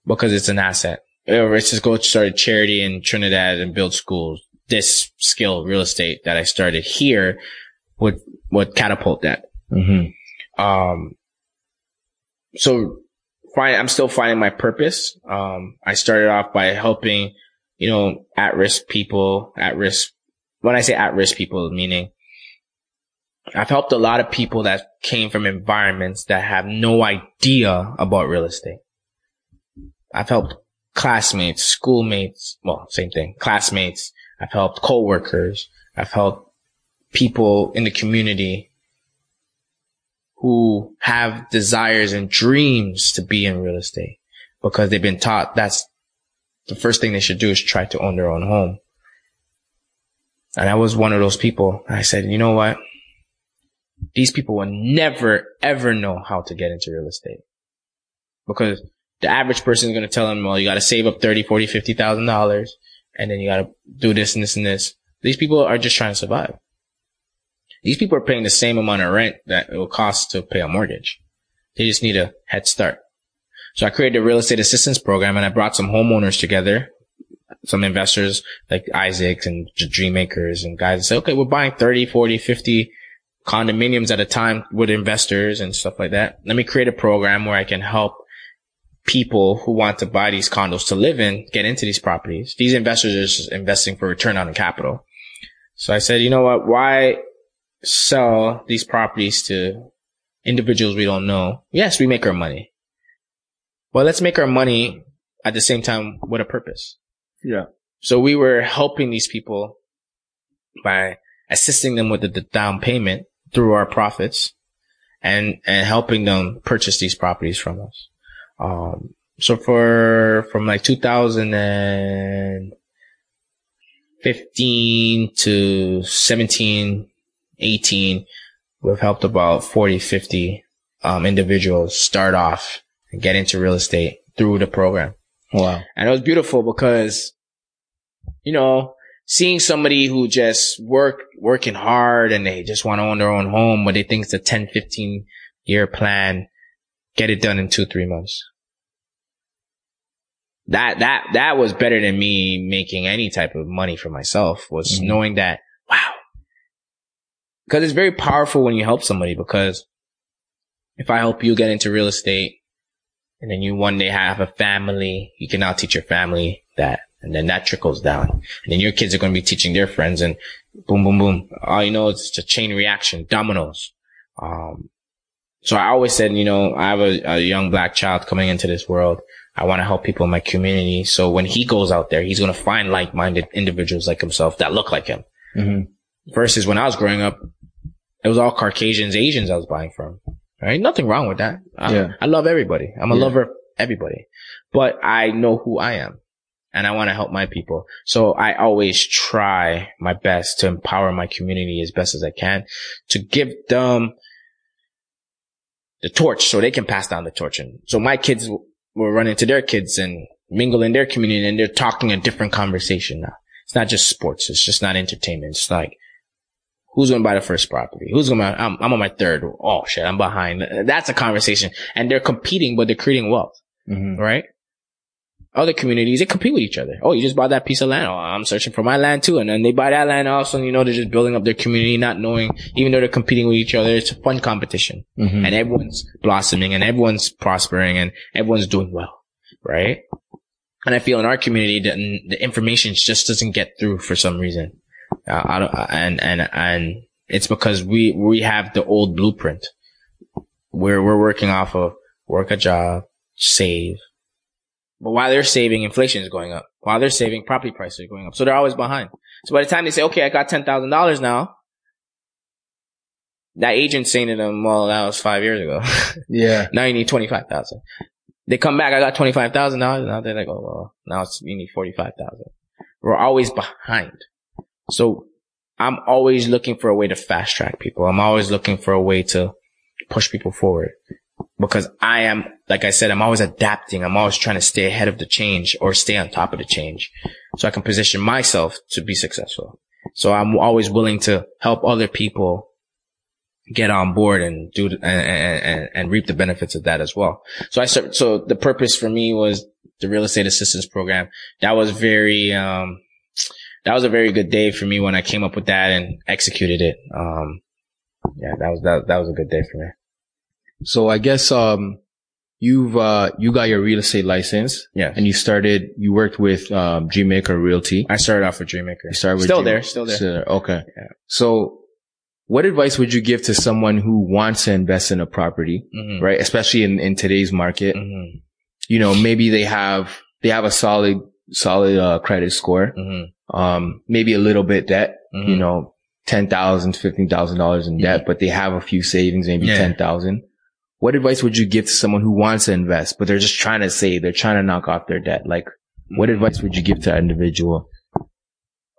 A: because it's an asset. Or let's just go start a charity in Trinidad and build schools. This skill, real estate that I started here would, would catapult that.
B: Mm-hmm.
A: Um, so find, I'm still finding my purpose. Um, I started off by helping, you know, at risk people, at risk. When I say at risk people, meaning I've helped a lot of people that came from environments that have no idea about real estate. I've helped classmates, schoolmates, well, same thing, classmates. I've helped coworkers. I've helped people in the community who have desires and dreams to be in real estate because they've been taught that's the first thing they should do is try to own their own home. And I was one of those people. I said, you know what? These people will never ever know how to get into real estate because the average person is going to tell them, well, you got to save up 30, 40, 50,000 dollars and then you got to do this and this and this. These people are just trying to survive. These people are paying the same amount of rent that it will cost to pay a mortgage. They just need a head start. So I created a real estate assistance program and I brought some homeowners together, some investors like Isaacs and Dream Makers and guys that said, okay, we're buying 30, 40, 50 condominiums at a time with investors and stuff like that. Let me create a program where I can help people who want to buy these condos to live in get into these properties. These investors are just investing for return on the capital. So I said, you know what? Why sell these properties to individuals we don't know? Yes, we make our money. But let's make our money at the same time with a purpose.
B: Yeah.
A: So we were helping these people by assisting them with the, the down payment through our profits and, and helping them purchase these properties from us. Um, so for, from like 2015 to 17, 18, we've helped about 40, 50 um, individuals start off and get into real estate through the program.
B: Wow.
A: And it was beautiful because, you know, seeing somebody who just work, working hard and they just want to own their own home, but they think it's a 10, 15 year plan, get it done in two, three months. That, that, that was better than me making any type of money for myself was
B: Mhm.
A: knowing that, wow. Cause it's very powerful when you help somebody because if I help you get into real estate and then you one day have a family, you can now teach your family that. And then that trickles down. And then your kids are going to be teaching their friends and boom, boom, boom. All you know, it's just a chain reaction, dominoes. Um, so I always said, you know, I have a, a young black child coming into this world. I want to help people in my community. So when he goes out there, he's going to find like-minded individuals like himself that look like him.
B: Mm-hmm.
A: Versus when I was growing up, it was all Caucasians, Asians I was buying from. Right? Nothing wrong with that. I,
B: Yeah.
A: I love everybody. I'm a
B: Yeah.
A: lover of everybody, but I know who I am and I want to help my people. So I always try my best to empower my community as best as I can to give them the torch so they can pass down the torch. And so my kids will run into their kids and mingle in their community and they're talking a different conversation now. It's not just sports. It's just not entertainment. It's like, who's going to buy the first property? Who's going to, I'm, I'm on my third. Oh shit, I'm behind. That's a conversation and they're competing, but they're creating wealth,
B: Mm-hmm.
A: right? Other communities, they compete with each other. Oh, you just bought that piece of land. Oh, I'm searching for my land too. And then they buy that land also, you know, they're just building up their community, not knowing, even though they're competing with each other, it's a fun competition
B: Mm-hmm.
A: and everyone's blossoming and everyone's prospering and everyone's doing well, right? And I feel in our community that the information just doesn't get through for some reason. Uh, I don't, and, and, and it's because we, we have the old blueprint where we're working off of work a job, save. But while they're saving, inflation is going up. While they're saving, property prices are going up. So they're always behind. So by the time they say, okay, I got $10,000 now, that agent's saying to them, well, that was five years ago.
B: Yeah.
A: now you need 25,000. They come back, I got $25,000. Now they're like, oh, well, now it's, you need 45,000. We're always behind. So I'm always looking for a way to fast track people. I'm always looking for a way to push people forward because I am, like I said, I'm always adapting. I'm always trying to stay ahead of the change or stay on top of the change so I can position myself to be successful. So I'm always willing to help other people get on board and do and, and, and, reap the benefits of that as well. So I start, so the purpose for me was the real estate assistance program. That was very um that was a very good day for me when I came up with that and executed it. Um yeah, that was that that was a good day for me.
B: So I guess, um, you've, uh, you got your real estate license
A: Yeah.
B: and you started, you worked with, um, Dreammaker Realty.
A: I started off with Dreammaker.
B: You started with
A: Still
B: Dream-
A: there, still there.
B: Okay.
A: Yeah.
B: So what advice would you give to someone who wants to invest in a property,
A: Mhm.
B: right? Especially in, in today's market,
A: Mhm.
B: you know, maybe they have, they have a solid, solid, uh, credit score,
A: Mhm.
B: um, maybe a little bit debt, you know, ten thousand, fifteen thousand dollars in debt, but they have a few savings, maybe
A: Yeah.
B: ten thousand. What advice would you give to someone who wants to invest, but they're just trying to save, they're trying to knock off their debt? Like, what advice would you give to that individual?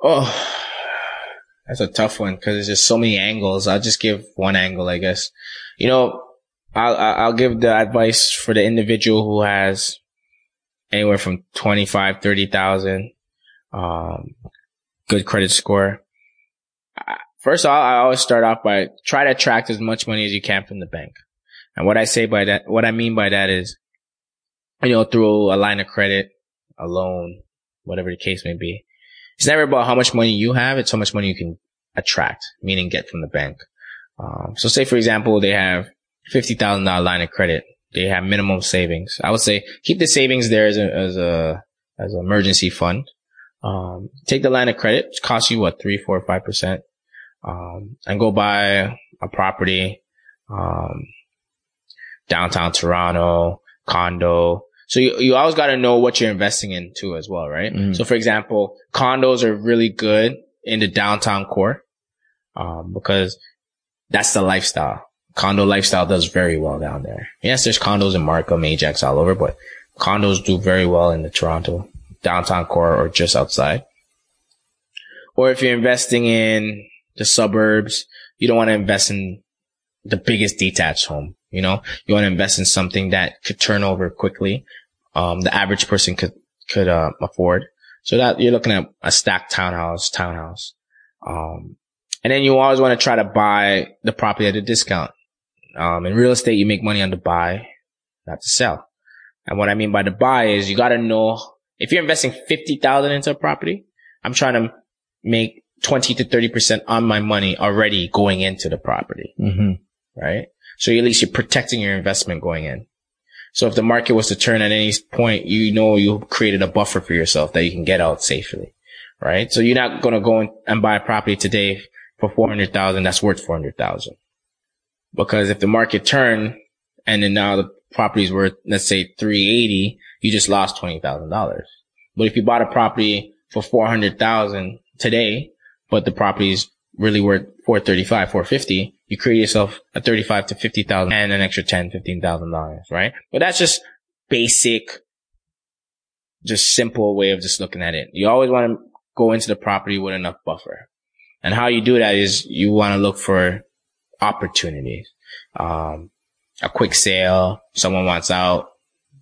A: Oh, that's a tough one because there's just so many angles. I'll just give one angle, I guess. You know, I'll, I'll give the advice for the individual who has anywhere from 25, 30,000, um, good credit score. First of all, I always start off by try to attract as much money as you can from the bank. And what I say by that, what I mean by that is, you know, through a line of credit, a loan, whatever the case may be. It's never about how much money you have. It's how much money you can attract, meaning get from the bank. Um, so say, for example, they have $50,000 line of credit. They have minimum savings. I would say keep the savings there as a, as a, as an emergency fund. Um, take the line of credit. It costs you what, three, four, five percent. Um, and go buy a property, um, downtown Toronto, condo. So you, you always got to know what you're investing in too as well, right?
B: Mhm.
A: So for example, condos are really good in the downtown core, um, because that's the lifestyle. Condo lifestyle does very well down there. Yes, there's condos in Markham, Ajax all over, but condos do very well in the Toronto downtown core or just outside. Or if you're investing in the suburbs, you don't want to invest in the biggest detached home. You know, you want to invest in something that could turn over quickly. Um, the average person could, could, uh, afford. So that you're looking at a stacked townhouse, townhouse. Um, and then you always want to try to buy the property at a discount. Um, in real estate, you make money on the buy, not to sell. And what I mean by the buy is you got to know if you're investing 50,000 into a property, I'm trying to make 20 to 30% on my money already going into the property.
B: Mm-hmm.
A: Right. So at least you're protecting your investment going in. So if the market was to turn at any point, you know, you created a buffer for yourself that you can get out safely. Right. So you're not going to go and buy a property today for 400,000 that's worth 400,000. Because if the market turned and then now the property is worth, let's say 380, you just lost $20,000. But if you bought a property for 400,000 today, but the property is really worth 435, 450, you create yourself a 35 to 50,000 and an extra 10, 15,000 dollars, right? But that's just basic, just simple way of just looking at it. You always want to go into the property with enough buffer. And how you do that is you want to look for opportunities. Um, a quick sale, someone wants out,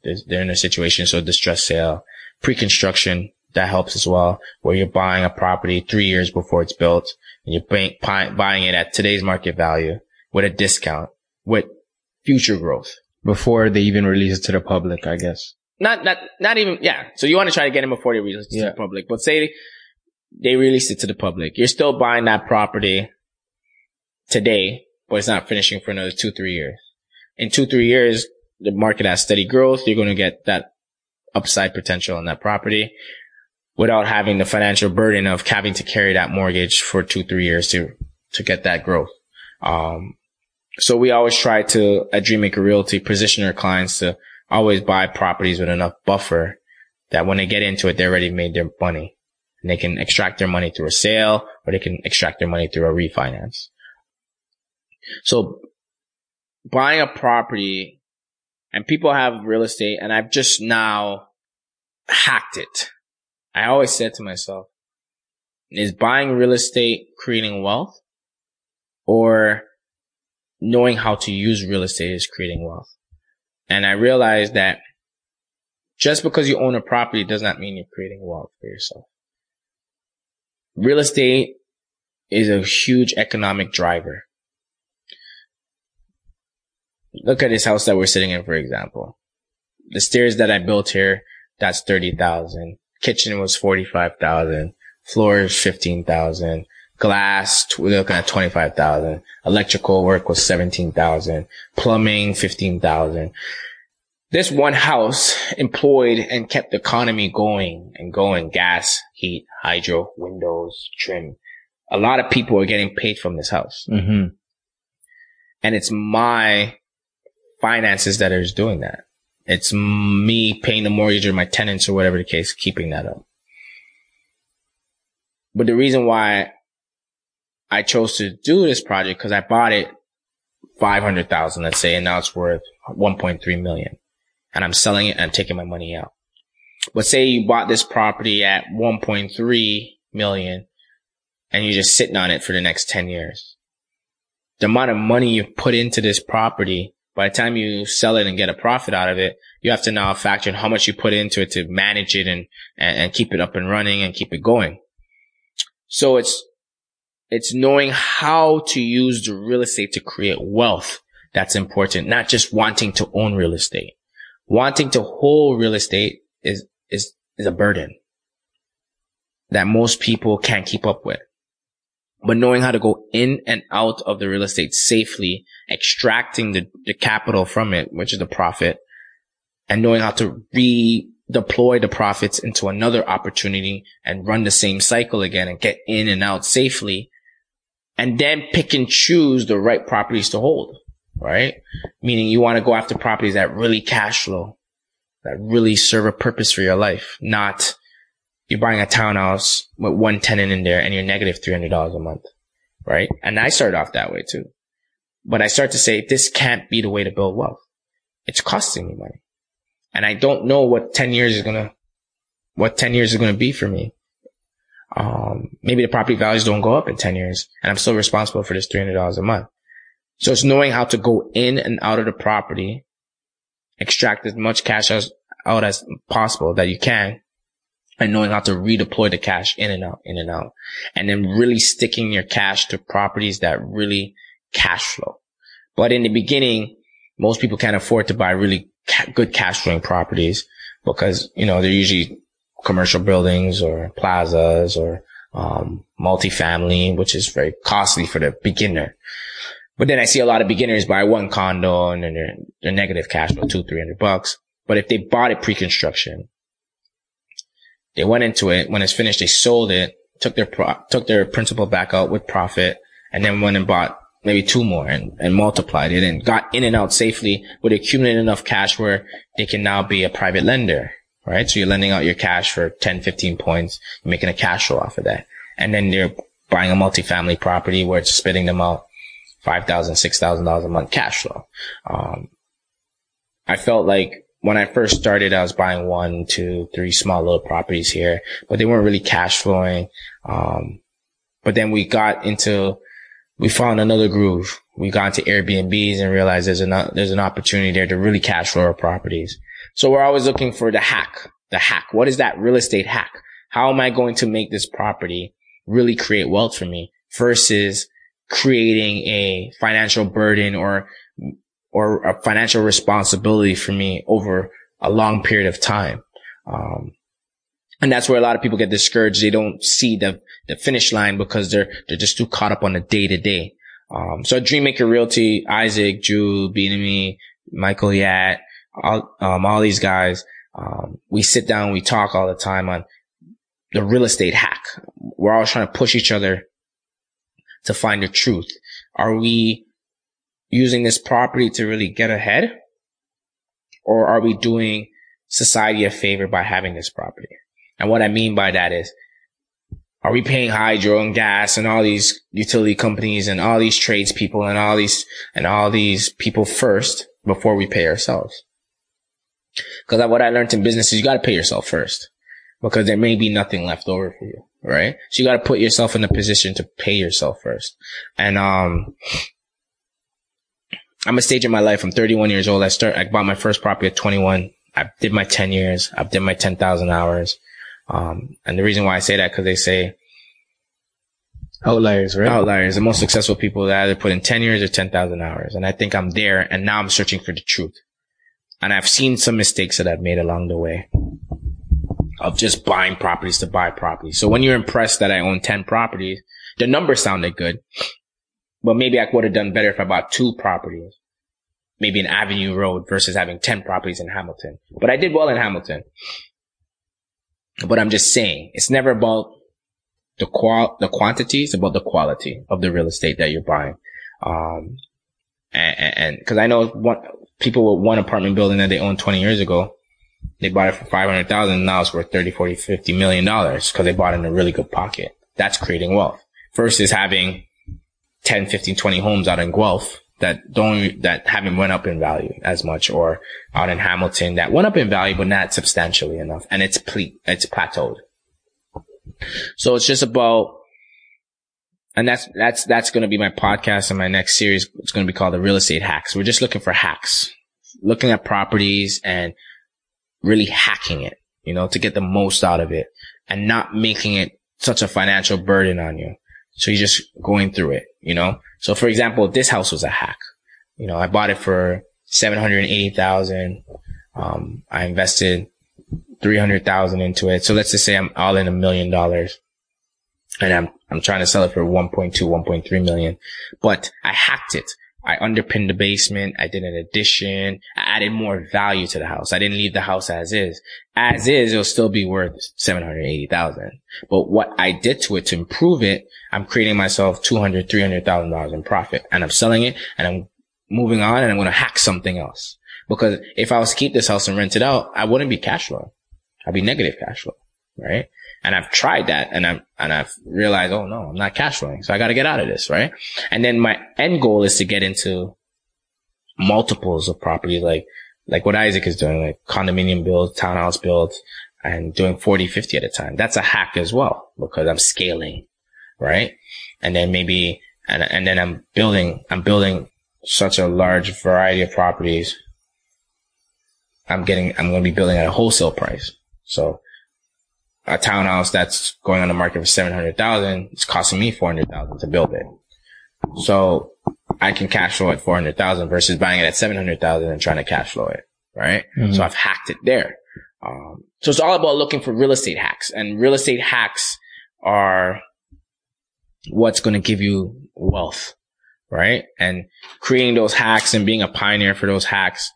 A: they're in a situation, so distress sale, pre-construction, that helps as well, where you're buying a property three years before it's built and you're buying it at today's market value with a discount with future growth.
B: Before they even release it to the public, I guess.
A: Not, not, not even, yeah. So you want to try to get it before they release it yeah. to the public, but say they release it to the public. You're still buying that property today, but it's not finishing for another two, three years. In two, three years, the market has steady growth. You're going to get that upside potential on that property without having the financial burden of having to carry that mortgage for two, three years to, to get that growth. Um, so we always try to, at Dreammaker Realty, position our clients to always buy properties with enough buffer that when they get into it, they already made their money and they can extract their money through a sale or they can extract their money through a refinance. So buying a property and people have real estate and I've just now hacked it. I always said to myself, is buying real estate creating wealth or knowing how to use real estate is creating wealth? And I realized that just because you own a property does not mean you're creating wealth for yourself. Real estate is a huge economic driver. Look at this house that we're sitting in, for example. The stairs that I built here, that's 30,000. Kitchen was 45,000. Floors 15,000. Glass, we're looking at 25,000. Electrical work was 17,000. Plumbing, 15,000. This one house employed and kept the economy going and going. Gas, heat, hydro, windows, trim. A lot of people are getting paid from this house.
B: Mm-hmm.
A: And it's my finances that is doing that. It's me paying the mortgage or my tenants or whatever the case, keeping that up. But the reason why I chose to do this project, cause I bought it 500,000, let's say, and now it's worth 1.3 million and I'm selling it and taking my money out. But say you bought this property at 1.3 million and you're just sitting on it for the next 10 years. The amount of money you've put into this property by the time you sell it and get a profit out of it, you have to now factor in how much you put into it to manage it and, and, and keep it up and running and keep it going. So it's, it's knowing how to use the real estate to create wealth. That's important, not just wanting to own real estate. Wanting to hold real estate is, is, is a burden that most people can't keep up with but knowing how to go in and out of the real estate safely, extracting the, the capital from it, which is the profit, and knowing how to redeploy the profits into another opportunity and run the same cycle again and get in and out safely. And then pick and choose the right properties to hold, right? Meaning you want to go after properties that really cash flow, that really serve a purpose for your life, not you're buying a townhouse with one tenant in there and you're negative $300 a month. Right. And I started off that way too. But I start to say, this can't be the way to build wealth. It's costing me money. And I don't know what 10 years is going to, what 10 years is going to be for me. um, maybe the property values don't go up in 10 years and I'm still responsible for this $300 a month. So it's knowing how to go in and out of the property, extract as much cash as, out as possible that you can and knowing how to redeploy the cash in and out, in and out. And then really sticking your cash to properties that really cash flow. But in the beginning, most people can't afford to buy really ca- good cash flowing properties because, you know, they're usually commercial buildings or plazas or, um, multifamily, which is very costly for the beginner. But then I see a lot of beginners buy one condo and then they're, they're negative cash flow, two, three hundred bucks. But if they bought it pre-construction, they went into it. When it's finished, they sold it, took their pro- took their principal back out with profit, and then went and bought maybe two more and, and multiplied it and got in and out safely with accumulated enough cash where they can now be a private lender, right? So you're lending out your cash for 10, 15 points, you're making a cash flow off of that. And then they're buying a multifamily property where it's spitting them out $5,000, $6,000 a month cash flow. Um, I felt like when I first started, I was buying one, two, three small little properties here, but they weren't really cash flowing. Um, but then we got into, we found another groove. We got into Airbnbs and realized there's an, there's an opportunity there to really cash flow our properties. So we're always looking for the hack, the hack. What is that real estate hack? How am I going to make this property really create wealth for me versus creating a financial burden or or a financial responsibility for me over a long period of time. Um, and that's where a lot of people get discouraged. They don't see the, the finish line because they're, they're just too caught up on the day to day. Um, so Dreammaker Realty, Isaac, Drew, Beanamy, Michael Yat, all, um, all these guys, um, we sit down, we talk all the time on the real estate hack. We're all trying to push each other to find the truth. Are we using this property to really get ahead? Or are we doing society a favor by having this property? And what I mean by that is, are we paying hydro and gas and all these utility companies and all these tradespeople and all these, and all these people first before we pay ourselves? Cause what I learned in business is you got to pay yourself first because there may be nothing left over for you. Right. So you got to put yourself in a position to pay yourself first. And, um, I'm a stage in my life. I'm 31 years old. I start, I bought my first property at 21. I did my 10 years. I did my 10,000 hours. Um, and the reason why I say that, cause they say
B: outliers, right?
A: Outliers. The most successful people that either put in 10 years or 10,000 hours. And I think I'm there and now I'm searching for the truth. And I've seen some mistakes that I've made along the way of just buying properties to buy properties. So when you're impressed that I own 10 properties, the numbers sounded good. But maybe I would have done better if I bought two properties, maybe an Avenue Road versus having 10 properties in Hamilton. But I did well in Hamilton. But I'm just saying, it's never about the qual, the quantity, it's about the quality of the real estate that you're buying. Um, and, and cause I know one, people with one apartment building that they owned 20 years ago, they bought it for 500,000. Now it's worth 30, 40, 50 million dollars because they bought it in a really good pocket. That's creating wealth versus having 10, 15, 20 homes out in Guelph that don't, that haven't went up in value as much or out in Hamilton that went up in value, but not substantially enough. And it's ple- it's plateaued. So it's just about, and that's, that's, that's going to be my podcast and my next series. It's going to be called the real estate hacks. We're just looking for hacks, looking at properties and really hacking it, you know, to get the most out of it and not making it such a financial burden on you. So you're just going through it, you know? So for example, this house was a hack. You know, I bought it for 780,000. Um, I invested 300,000 into it. So let's just say I'm all in a million dollars and I'm, I'm trying to sell it for 1.2, 1.3 million, but I hacked it. I underpinned the basement. I did an addition. I added more value to the house. I didn't leave the house as is. As is, it'll still be worth 780,000. But what I did to it to improve it, I'm creating myself 200, 300,000 dollars in profit and I'm selling it and I'm moving on and I'm going to hack something else. Because if I was to keep this house and rent it out, I wouldn't be cash flow. I'd be negative cash flow. Right. And I've tried that and I'm, and I've realized, oh no, I'm not cash flowing. So I got to get out of this. Right. And then my end goal is to get into multiples of properties like, like what Isaac is doing, like condominium builds, townhouse builds. and doing 40, 50 at a time. That's a hack as well because I'm scaling, right? And then maybe, and, and then I'm building, I'm building such a large variety of properties. I'm getting, I'm going to be building at a wholesale price. So a townhouse that's going on the market for 700,000 it's costing me 400,000 to build it. So I can cash flow at 400,000 versus buying it at 700,000 and trying to cash flow it. Right. Mm-hmm. So I've hacked it there. Um, so it's all about looking for real estate hacks and real estate hacks are what's going to give you wealth. Right. And creating those hacks and being a pioneer for those hacks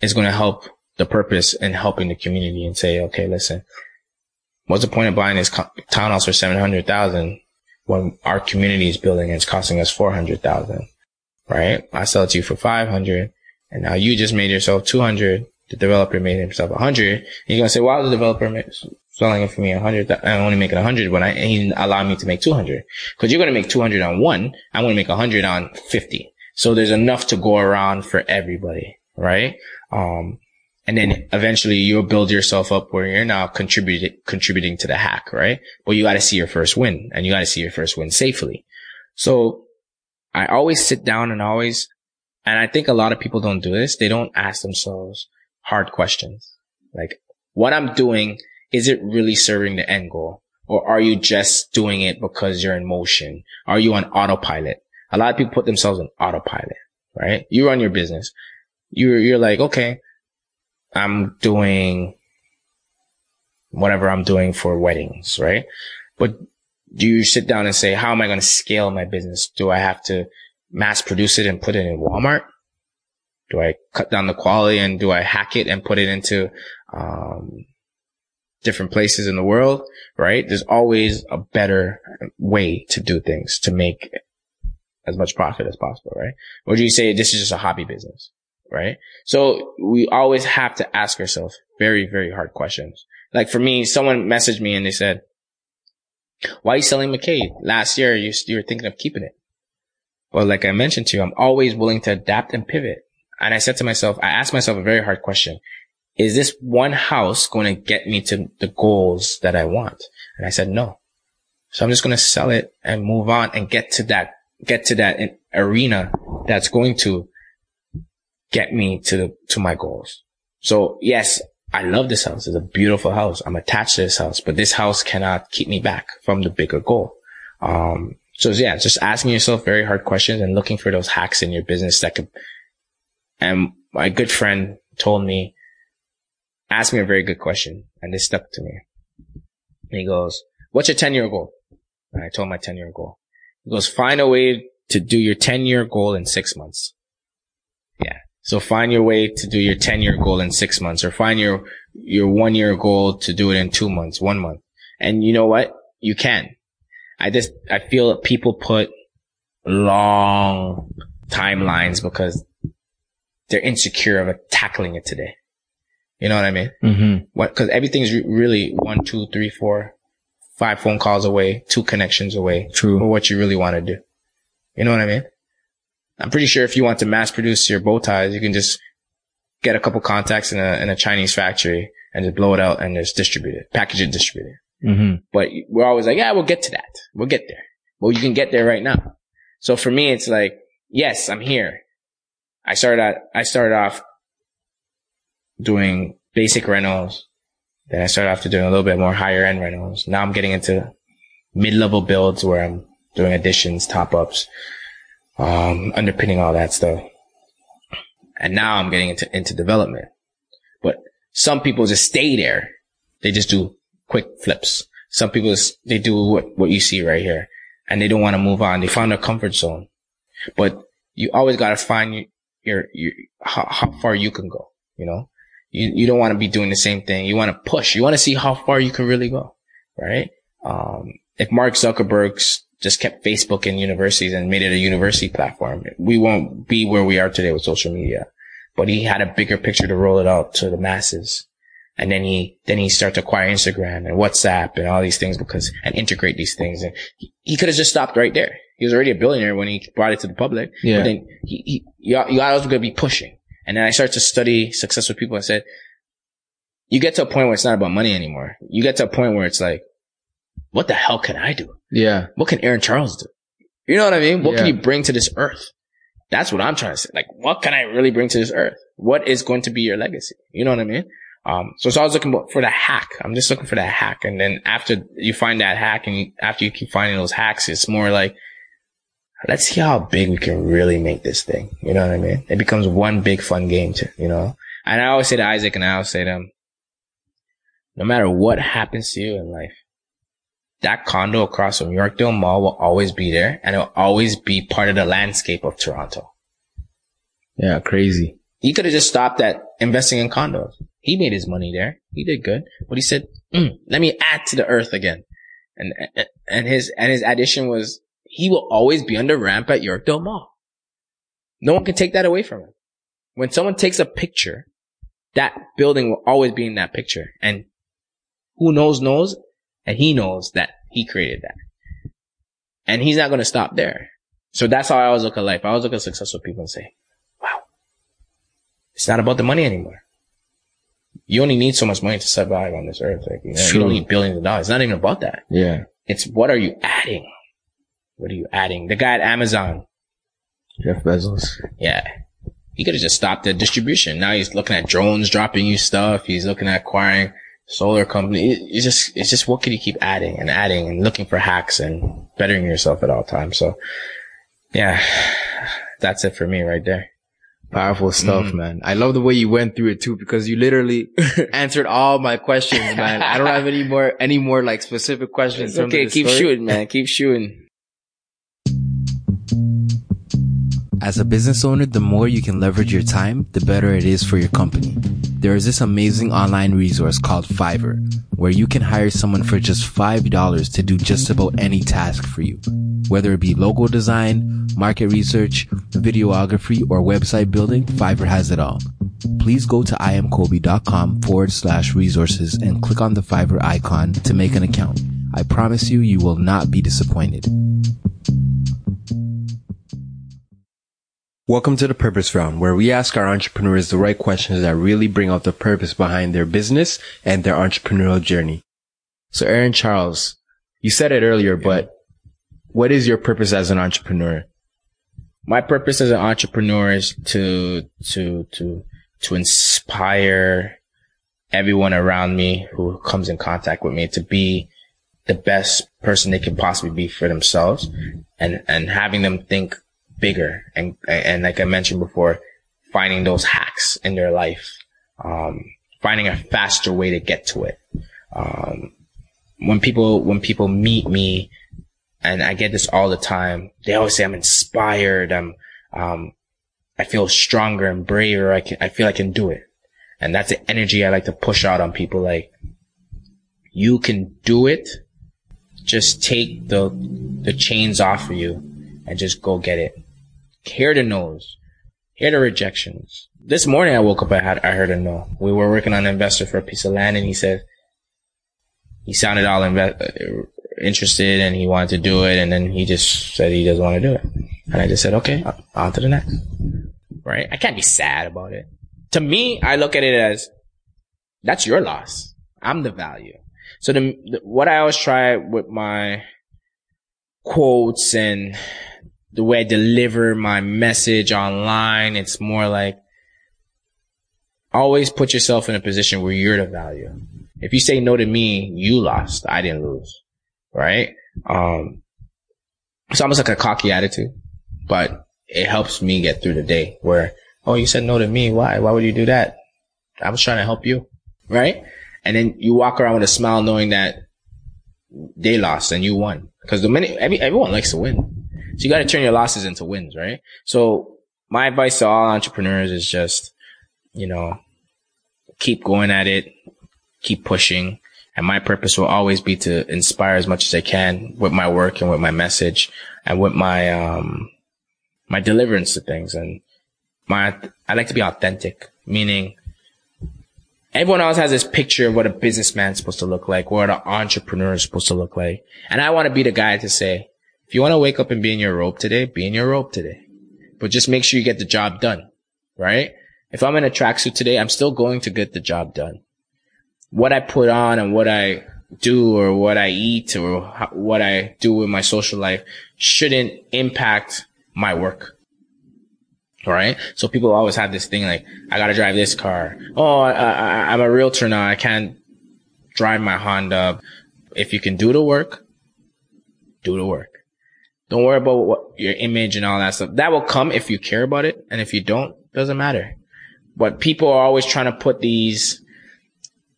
A: is going to help the purpose and helping the community and say, okay, listen, what's the point of buying this townhouse for 700,000 when our community is building and it's costing us 400,000? Right. I sell it to you for 500 and now you just made yourself 200 the developer made himself a hundred. You're gonna say, why the developer selling it for me a hundred? I'm only making a hundred when I he allowed me to make two hundred. Because you're gonna make two hundred on one. I'm gonna make a hundred on fifty. So there's enough to go around for everybody, right? Um, and then eventually you'll build yourself up where you're now contributing contributing to the hack, right? But you got to see your first win, and you got to see your first win safely. So I always sit down and always, and I think a lot of people don't do this. They don't ask themselves, hard questions. Like what I'm doing, is it really serving the end goal? Or are you just doing it because you're in motion? Are you on autopilot? A lot of people put themselves on autopilot, right? You run your business. You're, you're like, okay, I'm doing whatever I'm doing for weddings, right? But do you sit down and say, how am I going to scale my business? Do I have to mass produce it and put it in Walmart? Do I cut down the quality and do I hack it and put it into, um, different places in the world, right? There's always a better way to do things to make as much profit as possible, right? Or do you say this is just a hobby business, right? So we always have to ask ourselves very, very hard questions. Like for me, someone messaged me and they said, why are you selling McKay? Last year you, you were thinking of keeping it. Well, like I mentioned to you, I'm always willing to adapt and pivot. And I said to myself, I asked myself a very hard question. Is this one house going to get me to the goals that I want? And I said, no. So I'm just going to sell it and move on and get to that, get to that arena that's going to get me to the, to my goals. So yes, I love this house. It's a beautiful house. I'm attached to this house, but this house cannot keep me back from the bigger goal. Um, so yeah, just asking yourself very hard questions and looking for those hacks in your business that could and my good friend told me, asked me a very good question and this stuck to me. And he goes, what's your 10 year goal? And I told my 10 year goal. He goes, find a way to do your 10 year goal in six months. So find your way to do your 10 year goal in six months or find your, your one year goal to do it in two months, one month. And you know what? You can. I just, I feel that people put long timelines because they're insecure of tackling it today. You know what I mean? Mm-hmm. What, cause everything's re- really one, two, three, four, five phone calls away, two connections away.
B: True.
A: For what you really want to do. You know what I mean? I'm pretty sure if you want to mass produce your bow ties, you can just get a couple contacts in a, in a Chinese factory and just blow it out and just distribute it, package it, distribute it. Mm-hmm. But we're always like, yeah, we'll get to that. We'll get there. Well, you can get there right now. So for me, it's like, yes, I'm here. I started out, I started off doing basic rentals. Then I started off to doing a little bit more higher end rentals. Now I'm getting into mid level builds where I'm doing additions, top ups, um, underpinning all that stuff. And now I'm getting into, into development. But some people just stay there. They just do quick flips. Some people, just, they do what, what you see right here and they don't want to move on. They found their comfort zone, but you always got to find your, your, how, how far you can go, you know? You, you don't want to be doing the same thing. You want to push. You want to see how far you can really go, right? Um, if Mark Zuckerberg's just kept Facebook in universities and made it a university platform, we won't be where we are today with social media. But he had a bigger picture to roll it out to the masses. And then he, then he started to acquire Instagram and WhatsApp and all these things because, and integrate these things. And he, he could have just stopped right there. He was already a billionaire when he brought it to the public. Yeah. But then he, he you, you always going to be pushing. And then I started to study successful people. I said, you get to a point where it's not about money anymore. You get to a point where it's like, what the hell can I do?
B: Yeah.
A: What can Aaron Charles do? You know what I mean? What can
B: Yeah.
A: you bring to this earth? That's what I'm trying to say. Like, what can I really bring to this earth? What is going to be your legacy? You know what I mean? Um, so, so I was looking for the hack. I'm just looking for that hack. And then after you find that hack and you, after you keep finding those hacks, it's more like, let's see how big we can really make this thing. You know what I mean? It becomes one big fun game to, you know? And I always say to Isaac and I always say to him, no matter what happens to you in life, that condo across from Yorkdale Mall will always be there and it'll always be part of the landscape of Toronto.
B: Yeah. Crazy.
A: He could have just stopped at investing in condos. He made his money there. He did good. But he said, "Mm, let me add to the earth again. And, and his, and his addition was he will always be on the ramp at Yorkdale Mall. No one can take that away from him. When someone takes a picture, that building will always be in that picture. And who knows knows, and he knows that he created that. And he's not going to stop there. So that's how I always look at life. I always look at successful people and say, wow, it's not about the money anymore. You only need so much money to survive on this earth. Like, you, know, you don't need billions of dollars. It's not even about that.
B: Yeah.
A: It's what are you adding? What are you adding? The guy at Amazon,
B: Jeff Bezos.
A: yeah. He could have just stopped the distribution. Now he's looking at drones dropping you stuff. He's looking at acquiring solar company. It- It's just, it's just what could you keep adding and adding and looking for hacks and bettering yourself at all times. So yeah, that's it for me right there.
B: Powerful stuff,
A: Mhm.
B: man. I love the way you went through it too, because you literally answered all my questions, man. I don't have any more, any more like specific questions.
A: It's
B: in terms of
A: okay.
B: the
A: Keep
B: story.
A: shooting, man. Keep shooting.
B: As a business owner, the more you can leverage your time, the better it is for your company. There is this amazing online resource called Fiverr, where you can hire someone for just $5 to do just about any task for you. Whether it be logo design, market research, videography, or website building, Fiverr has it all. Please go to imkobe.com forward slash resources and click on the Fiverr icon to make an account. I promise you, you will not be disappointed. Welcome to the Purpose Round, where we ask our entrepreneurs the right questions that really bring out the purpose behind their business and their entrepreneurial journey. So, Aaron Charles, you said it earlier, but what is your purpose as an entrepreneur?
A: my purpose as an entrepreneur is to to to to inspire everyone around me who comes in contact with me to be the best person they can possibly be for themselves and and having them think bigger and and like I mentioned before finding those hacks in their life um finding a faster way to get to it um when people when people meet me and I get this all the time. They always say I'm inspired. I'm, um, I feel stronger and braver. I can, I feel I can do it. And that's the energy I like to push out on people. Like, you can do it. Just take the, the chains off of you and just go get it. Hear the no's. Hear the rejections. This morning I woke up, I had, I heard a no. We were working on an investor for a piece of land and he said, he sounded all inve- uh, interested and he wanted to do it. And then he just said he doesn't want to do it. And I just said, okay, on- on to the next. Right? I can't be sad about it. To me, I look at it as that's your loss. I'm the value. So the, the what I always try with my quotes and the way I deliver my message online, it's more like always put yourself in a position where you're the value. If you say no to me, you lost. I didn't lose. Right? Um, it's almost like a cocky attitude, but it helps me get through the day where, oh, you said no to me. Why? Why would you do that? I was trying to help you. Right? And then you walk around with a smile knowing that they lost and you won. Cause the many, every, everyone likes to win. So you got to turn your losses into wins, right? So my advice to all entrepreneurs is just, you know, keep going at it, keep pushing. And my purpose will always be to inspire as much as I can with my work and with my message and with my, um, my deliverance to things. And my, I like to be authentic, meaning everyone else has this picture of what a businessman's supposed to look like, what an entrepreneur is supposed to look like. And I want to be the guy to say, if you want to wake up and be in your robe today, be in your robe today, but just make sure you get the job done, right? If I'm in a tracksuit today, I'm still going to get the job done. what I put on and what I do or what I eat or what I do in my social life shouldn't impact my work. All right. So people always have this thing like, I got to drive this car. Oh, I, I'm a realtor now. I can't drive my Honda. If you can do the work, do the work. Don't worry about what your image and all that stuff. That will come if you care about it. And if you don't, doesn't matter. But people are always trying to put these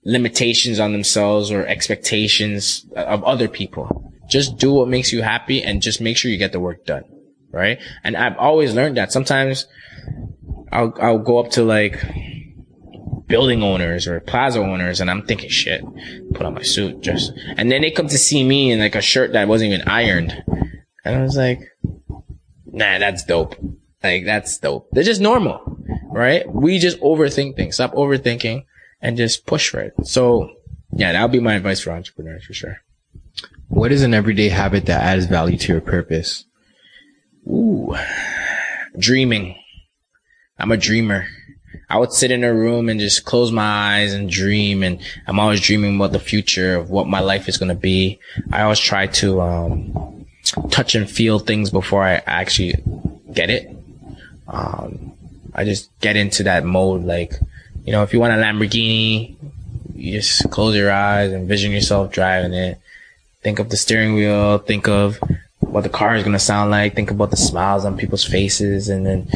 A: limitations on themselves or expectations of other people. Just do what makes you happy and just make sure you get the work done. Right. And I've always learned that sometimes I'll, I'll go up to like building owners or plaza owners and I'm thinking shit, put on my suit just, and then they come to see me in like a shirt that wasn't even ironed. And I was like, nah, that's dope. Like that's dope. They're just normal, right? We just overthink things. Stop overthinking and just push for it. So yeah, that'll be my advice for entrepreneurs for sure.
B: What is an everyday habit that adds value to your purpose?
A: Ooh, dreaming. I'm a dreamer. I would sit in a room and just close my eyes and dream. And I'm always dreaming about the future of what my life is going to be. I always try to, um, touch and feel things before I actually get it. Um, I just get into that mode. Like, you know, if you want a Lamborghini, you just close your eyes and vision yourself driving it. Think of the steering wheel. Think of what the car is going to sound like. Think about the smiles on people's faces and then,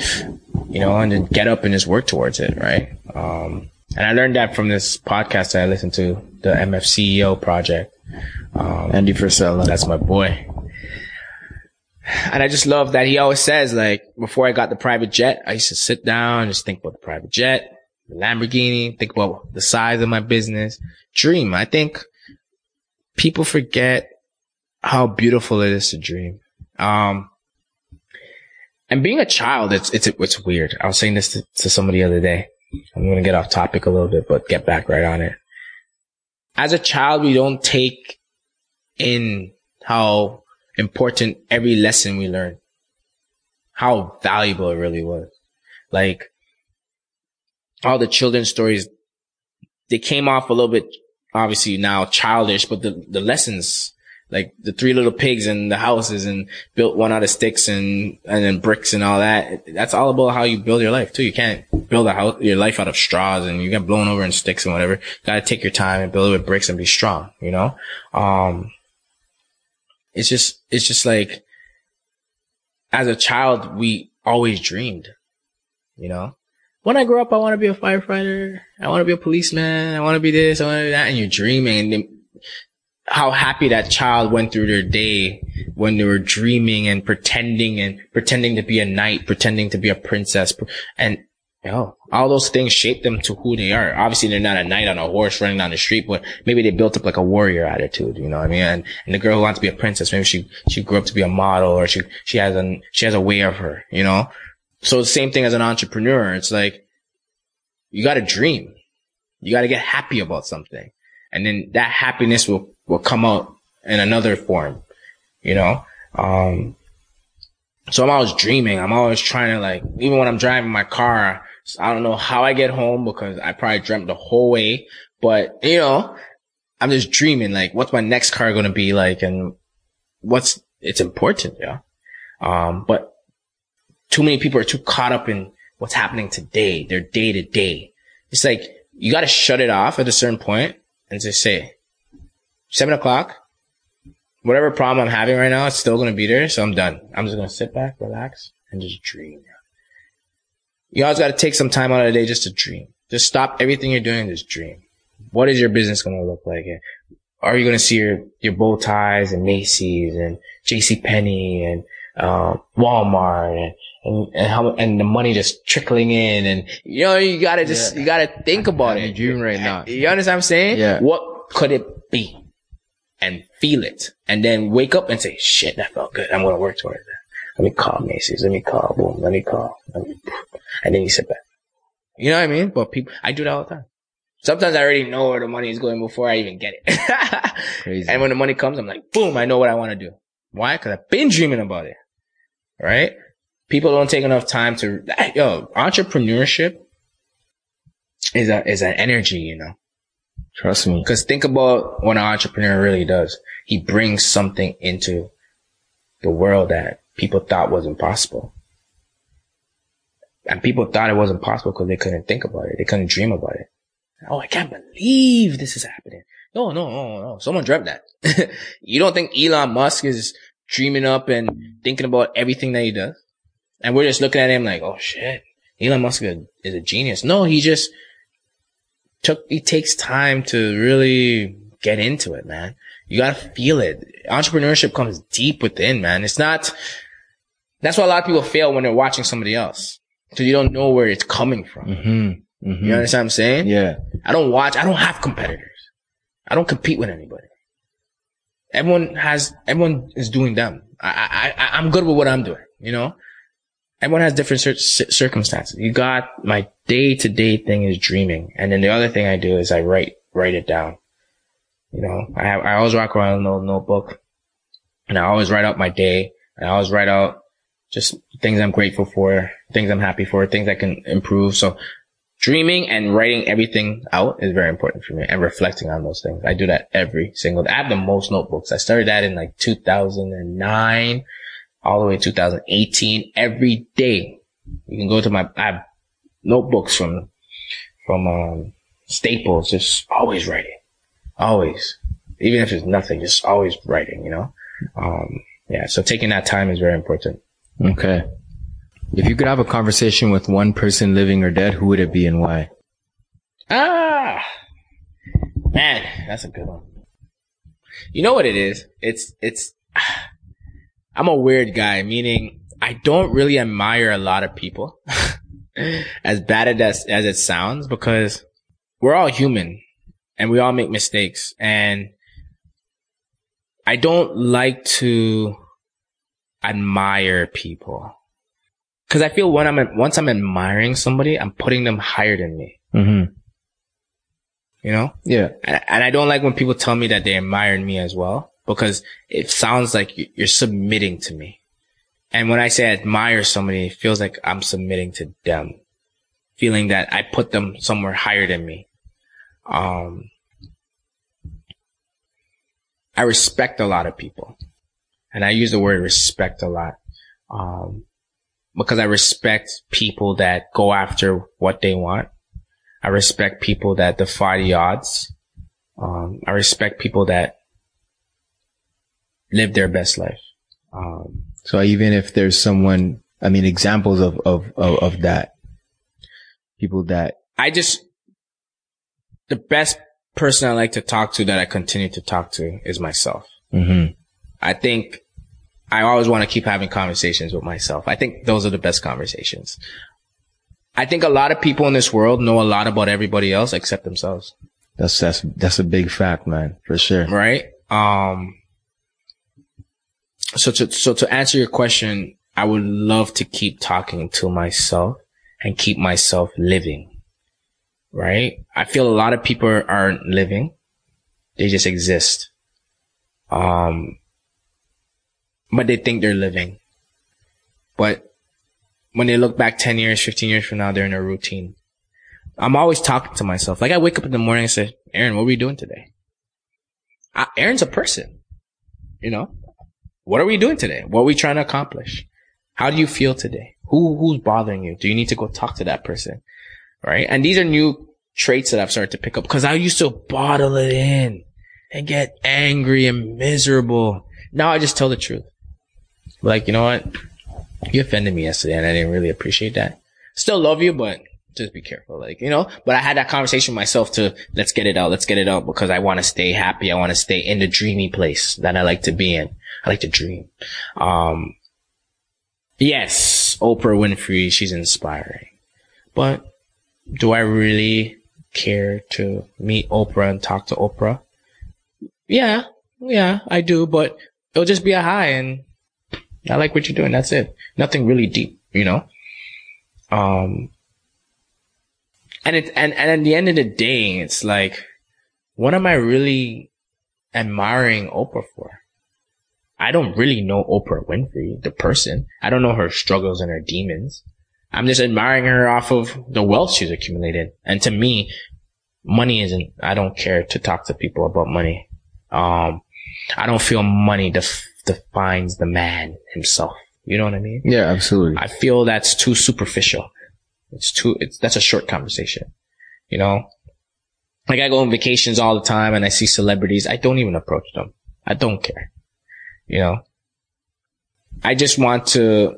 A: you know, and then get up and just work towards it. Right. Um, and I learned that from this podcast that I listened to, the MFCEO project.
B: Um, Andy Frisella.
A: That's my boy. And I just love that he always says, like, before I got the private jet, I used to sit down and just think about the private jet, the Lamborghini, think about the size of my business, dream. I think people forget how beautiful it is to dream. Um, and being a child, it's, it's, it's weird. I was saying this to, to somebody the other day. I'm going to get off topic a little bit, but get back right on it. As a child, we don't take in how important every lesson we learn, how valuable it really was. Like all the children's stories, they came off a little bit, obviously now childish, but the, the lessons, like the three little pigs and the houses and built one out of sticks and, and then bricks and all that. That's all about how you build your life too. You can't build a house, your life out of straws and you get blown over in sticks and whatever. You gotta take your time and build it with bricks and be strong, you know? Um, it's just, it's just like, as a child, we always dreamed, you know? When I grow up, I want to be a firefighter. I want to be a policeman. I want to be this. I want to be that. And you're dreaming and how happy that child went through their day when they were dreaming and pretending and pretending to be a knight, pretending to be a princess. And know, all those things shape them to who they are. Obviously, they're not a knight on a horse running down the street, but maybe they built up like a warrior attitude. You know what I mean? And, and the girl who wants to be a princess, maybe she, she grew up to be a model or she, she has a, she has a way of her, you know? So the same thing as an entrepreneur. It's like, you got to dream. You got to get happy about something. And then that happiness will, will come out in another form, you know? Um, so I'm always dreaming. I'm always trying to like, even when I'm driving my car, so I don't know how I get home because I probably dreamt the whole way, but you know, I'm just dreaming like, what's my next car going to be like? And what's, it's important. Yeah. Um, but too many people are too caught up in what's happening today, their day to day. It's like, you got to shut it off at a certain point and just say, seven o'clock, whatever problem I'm having right now, it's still going to be there. So I'm done. I'm just going to sit back, relax and just dream. You always got to take some time out of the day just to dream. Just stop everything you're doing and just dream. What is your business going to look like? Are you going to see your, your bow ties and Macy's and J.C. Penney and, uh, Walmart and, and, and how, and the money just trickling in and, you know, you gotta just, yeah. you gotta think about
B: I'm
A: it.
B: Dream right now.
A: You understand what I'm saying?
B: Yeah.
A: What could it be? And feel it. And then wake up and say, shit, that felt good. I'm going to work towards that. Let me call Macy's. Let me call. Boom. Let me call. Let me, and then you sit back. You know what I mean? But people, I do that all the time. Sometimes I already know where the money is going before I even get it. Crazy. And when the money comes, I'm like, boom, I know what I want to do. Why? Cause I've been dreaming about it. Right? People don't take enough time to, yo, entrepreneurship is a, is an energy, you know.
B: Trust me.
A: Cause think about what an entrepreneur really does. He brings something into the world that people thought was impossible. And people thought it wasn't possible because they couldn't think about it. They couldn't dream about it. Oh, I can't believe this is happening. No, no, no, no. Someone dreamt that. you don't think Elon Musk is dreaming up and thinking about everything that he does? And we're just looking at him like, oh shit, Elon Musk is a genius. No, he just took, he takes time to really get into it, man. You gotta feel it. Entrepreneurship comes deep within, man. It's not, that's why a lot of people fail when they're watching somebody else. Cause you don't know where it's coming from.
B: Mm-hmm. Mm-hmm.
A: You understand what I'm saying?
B: Yeah.
A: I don't watch, I don't have competitors. I don't compete with anybody. Everyone has, everyone is doing them. I, I, I I'm good with what I'm doing, you know? Everyone has different cir- circumstances. You got my day to day thing is dreaming. And then the other thing I do is I write, write it down. You know, I have, I always rock around a little notebook and I always write out my day. and I always write out just things I'm grateful for, things I'm happy for, things I can improve. So dreaming and writing everything out is very important for me and reflecting on those things. I do that every single day. I have the most notebooks. I started that in like 2009 all the way 2018 every day. You can go to my, I have notebooks from, from, um, Staples, just always writing. Always. Even if it's nothing, just always writing, you know? Um, yeah. So taking that time is very important.
B: Okay. If you could have a conversation with one person living or dead, who would it be and why?
A: Ah, man, that's a good one. You know what it is? It's, it's, I'm a weird guy, meaning I don't really admire a lot of people as bad as, as it sounds because we're all human and we all make mistakes and I don't like to admire people. Cause I feel when I'm, once I'm admiring somebody, I'm putting them higher than me.
B: Mm-hmm.
A: You know?
B: Yeah.
A: And, and I don't like when people tell me that they admire me as well, because it sounds like you're submitting to me. And when I say I admire somebody, it feels like I'm submitting to them, feeling that I put them somewhere higher than me. Um, I respect a lot of people and I use the word respect a lot. Um, because I respect people that go after what they want. I respect people that defy the odds. Um, I respect people that live their best life. Um,
B: so even if there's someone, I mean, examples of, of, of, of that, people that
A: I just, the best person I like to talk to that I continue to talk to is myself.
B: Mm-hmm.
A: I think I always want to keep having conversations with myself. I think those are the best conversations. I think a lot of people in this world know a lot about everybody else except themselves.
B: That's, that's, that's a big fact, man, for sure.
A: Right? Um, so to, so to answer your question, I would love to keep talking to myself and keep myself living. Right? I feel a lot of people aren't living. They just exist. Um, but they think they're living. But when they look back 10 years, 15 years from now, they're in a routine. I'm always talking to myself. Like I wake up in the morning and say, Aaron, what are we doing today? I, Aaron's a person, you know, what are we doing today? What are we trying to accomplish? How do you feel today? Who, who's bothering you? Do you need to go talk to that person? Right. And these are new traits that I've started to pick up because I used to bottle it in and get angry and miserable. Now I just tell the truth. Like, you know what? You offended me yesterday and I didn't really appreciate that. Still love you, but just be careful. Like, you know, but I had that conversation myself to let's get it out. Let's get it out because I want to stay happy. I want to stay in the dreamy place that I like to be in. I like to dream. Um, yes, Oprah Winfrey, she's inspiring, but do I really care to meet Oprah and talk to Oprah? Yeah, yeah, I do, but it'll just be a high and I like what you're doing. That's it. Nothing really deep, you know? Um, and it, and, and at the end of the day, it's like, what am I really admiring Oprah for? I don't really know Oprah Winfrey, the person. I don't know her struggles and her demons. I'm just admiring her off of the wealth she's accumulated. And to me, money isn't, I don't care to talk to people about money. Um, I don't feel money def- defines the man himself. You know what I mean?
B: Yeah, absolutely.
A: I feel that's too superficial. It's too, it's, that's a short conversation. You know? Like I go on vacations all the time and I see celebrities. I don't even approach them. I don't care. You know? I just want to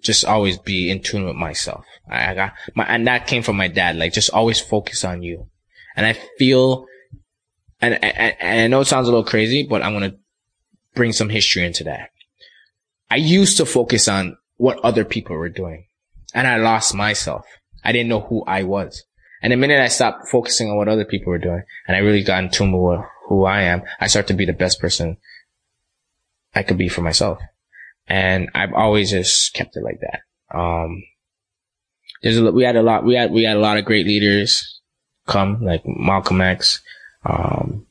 A: just always be in tune with myself. I, I got my, and that came from my dad. Like just always focus on you. And I feel, and, and, and I know it sounds a little crazy, but I'm going to bring some history into that. I used to focus on what other people were doing and I lost myself. I didn't know who I was. And the minute I stopped focusing on what other people were doing and I really got in tune with who I am, I start to be the best person I could be for myself. And I've always just kept it like that. Um, there's a, we had a lot, we had, we had a lot of great leaders come, like Malcolm X, um,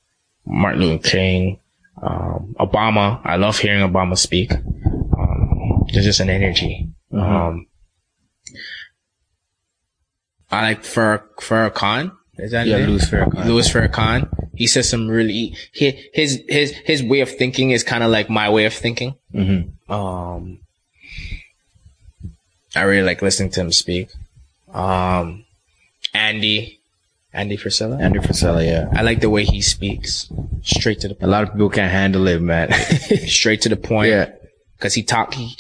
A: Martin Luther King, um, Obama. I love hearing Obama speak. Um, there's just an energy.
B: Mhm.
A: Um, I like Farrakhan. Farrakhan. Is that
B: Yeah. Louis Farrakhan.
A: Louis Farrakhan. He says some really, he, his, his, his way of thinking is kind of like my way of thinking.
B: Mm-hmm.
A: Um, I really like listening to him speak. Um, Andy, Andy Frisella.
B: Andrew Frisella, yeah.
A: I like the way he speaks. Straight to the point.
B: A lot of people can't handle it, man.
A: straight to the point.
B: yeah.
A: Cause he talk, he,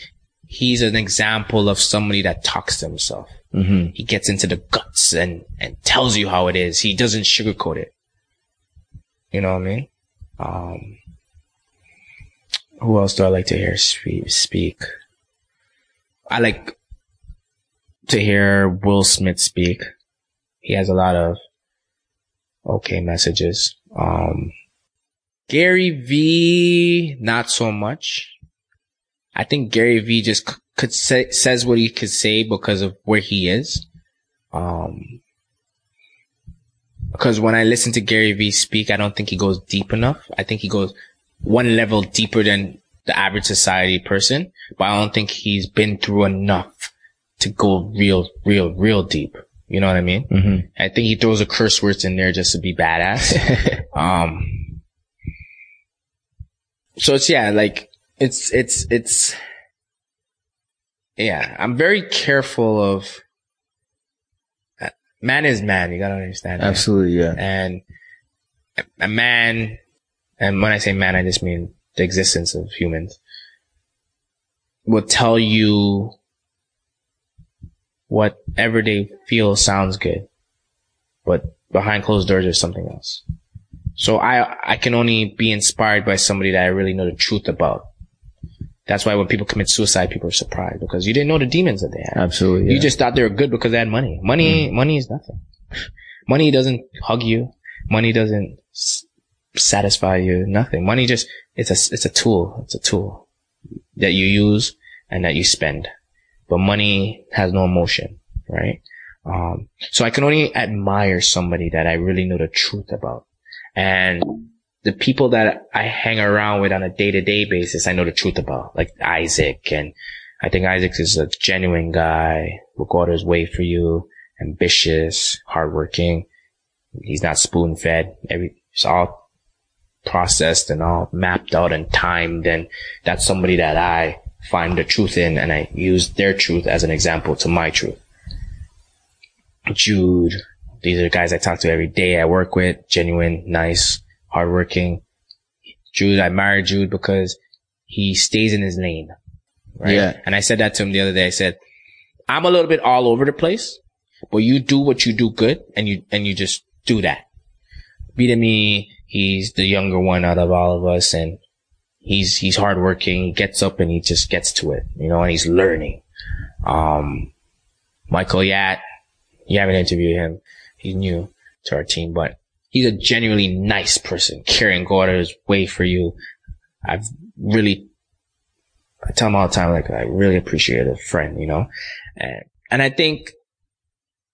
A: he's an example of somebody that talks to himself.
B: Mm-hmm.
A: He gets into the guts and, and tells you how it is. He doesn't sugarcoat it. You know what I mean? Um, who else do I like to hear speak? I like to hear Will Smith speak. He has a lot of okay messages. Um, Gary V, not so much. I think Gary V just c- could say, says what he could say because of where he is. Um, because when I listen to Gary V speak, I don't think he goes deep enough. I think he goes one level deeper than the average society person, but I don't think he's been through enough to go real, real, real deep. You know what I mean?
B: Mm-hmm.
A: I think he throws a curse words in there just to be badass. um, so it's, yeah, like, it's, it's, it's, yeah, I'm very careful of, uh, man is man. You gotta understand. that.
B: Absolutely, yeah.
A: And a- a man, and when I say man, I just mean the existence of humans, will tell you whatever they feel sounds good, but behind closed doors there's something else. So I, I can only be inspired by somebody that I really know the truth about. That's why when people commit suicide, people are surprised because you didn't know the demons that they had.
B: Absolutely.
A: You just thought they were good because they had money. Money, hmm. money is nothing. Money doesn't hug you. Money doesn't s- satisfy you. Nothing. Money just, it's a, it's a tool. It's a tool that you use and that you spend. But money has no emotion, right? Um, so I can only admire somebody that I really know the truth about. And the people that I hang around with on a day to day basis, I know the truth about, like Isaac. And I think Isaac is a genuine guy, will go out his way for you, ambitious, hardworking. He's not spoon fed. Every, it's all processed and all mapped out and timed. And that's somebody that I find the truth in and I use their truth as an example to my truth. Jude. These are guys I talk to every day I work with. Genuine, nice, hardworking. Jude, I admire Jude because he stays in his lane. Right.
B: Yeah.
A: And I said that to him the other day. I said, I'm a little bit all over the place, but you do what you do good and you, and you just do that. Be to me, he's the younger one out of all of us and he's, he's hardworking. He gets up and he just gets to it, you know, and he's learning. Um, Michael Yatt, you haven't interviewed him. He's new to our team, but he's a genuinely nice person, caring, go out of his way for you. I've really, I tell him all the time, like, I really appreciate a friend, you know? And, and I think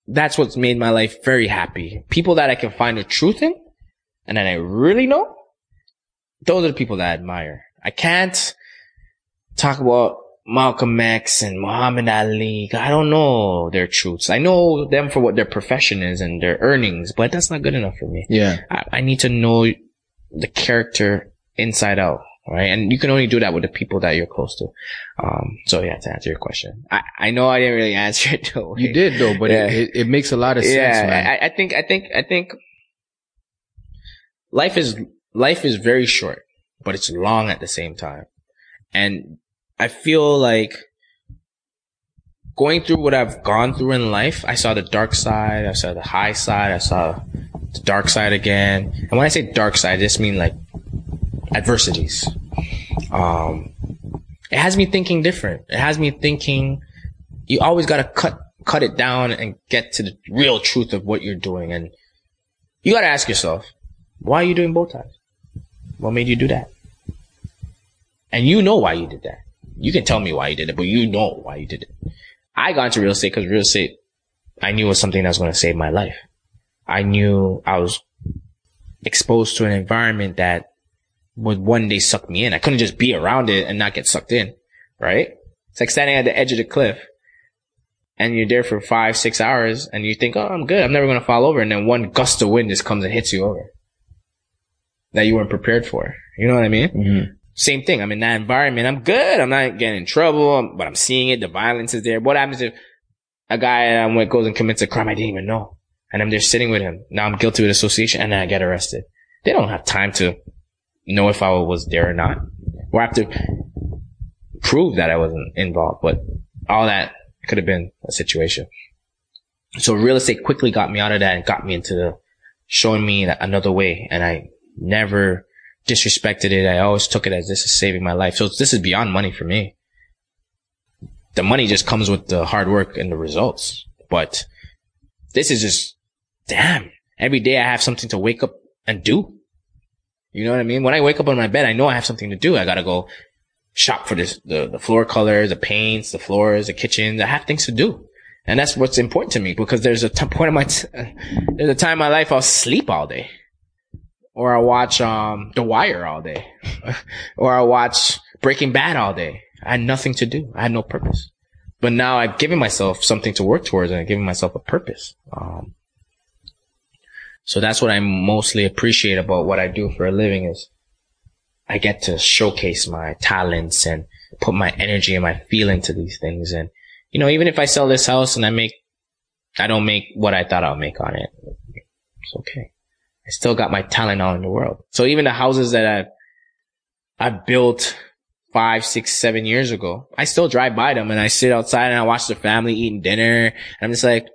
A: that's what's made my life very happy. People that I can find the truth in and that I really know, those are the people that I admire. I can't talk about Malcolm X and Muhammad Ali. I don't know their truths. I know them for what their profession is and their earnings, but that's not good enough for me.
B: Yeah.
A: I, I need to know the character inside out, right? And you can only do that with the people that you're close to. Um, so yeah, to answer your question, I, I know I didn't really answer it though.
B: You did though, but
A: Yeah.
B: it, it, makes a lot of sense,
A: yeah. I, I think, I think, I think life is, life is very short, but it's long at the same time. And I feel like going through what I've gone through in life, I saw the dark side, I saw the high side, I saw the dark side again. And when I say dark side, I just mean like adversities. Um, it has me thinking different. It has me thinking you always got to cut cut it down and get to the real truth of what you're doing. And you got to ask yourself, why are you doing bow ties? What made you do that? And you know why you did that. You can tell me why you did it, but you know why you did it. I got into real estate because real estate, I knew was something that was going to save my life. I knew I was exposed to an environment that would one day suck me in. I couldn't just be around it and not get sucked in, right? It's like standing at the edge of the cliff and you're there for five, six hours and you think, oh, I'm good. I'm never going to fall over. And then one gust of wind just comes and hits you over that you weren't prepared for. You know what I mean?
B: Mhm.
A: Same thing. I'm in that environment. I'm good. I'm not getting in trouble, but I'm seeing it. The violence is there. What happens if a guy um, what goes and commits a crime I didn't even know? And I'm there sitting with him. Now I'm guilty with association and then I get arrested. They don't have time to know if I was there or not. Or have to prove that I wasn't involved, but all that could have been a situation. So real estate quickly got me out of that and got me into the showing me that another way. And I never disrespected it. I always took it as this is saving my life. So this is beyond money for me. The money just comes with the hard work and the results. But this is just, damn, every day I have something to wake up and do. You know what I mean? When I wake up on my bed, I know I have something to do. I gotta go shop for this, the, the floor colors, the paints, the floors, the kitchens. I have things to do. And that's what's important to me because there's a t- point in my, t- there's a time in my life I'll sleep all day. Or I'll watch, um, The Wire all day. or I'll watch Breaking Bad all day. I had nothing to do. I had no purpose. But now I've given myself something to work towards and I've given myself a purpose. Um, so that's what I mostly appreciate about what I do for a living is I get to showcase my talents and put my energy and my feeling to these things. And, you know, even if I sell this house and I make, I don't make what I thought I'll make on it, it's okay. I still got my talent out in the world. So even the houses that I've, I built five, six, seven years ago, I still drive by them and I sit outside and I watch the family eating dinner. And I'm just like,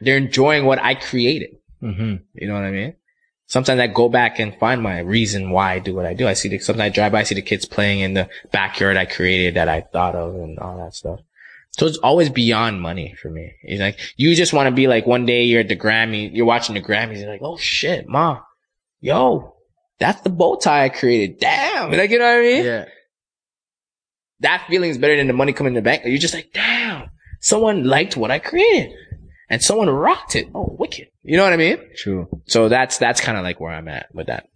A: they're enjoying what I created.
B: Mhm.
A: You know what I mean? Sometimes I go back and find my reason why I do what I do. I see the, sometimes I drive by, I see the kids playing in the backyard I created that I thought of and all that stuff. So it's always beyond money for me. It's like, you just want to be like, one day you're at the Grammy, you're watching the Grammys, you're like, oh shit, ma, yo, that's the bow tie I created. Damn. Like, you know what I mean?
B: Yeah.
A: That feeling is better than the money coming in the bank. You're just like, damn, someone liked what I created and someone rocked it. Oh, wicked. You know what I mean?
B: True.
A: So that's, that's kind of like where I'm at with that.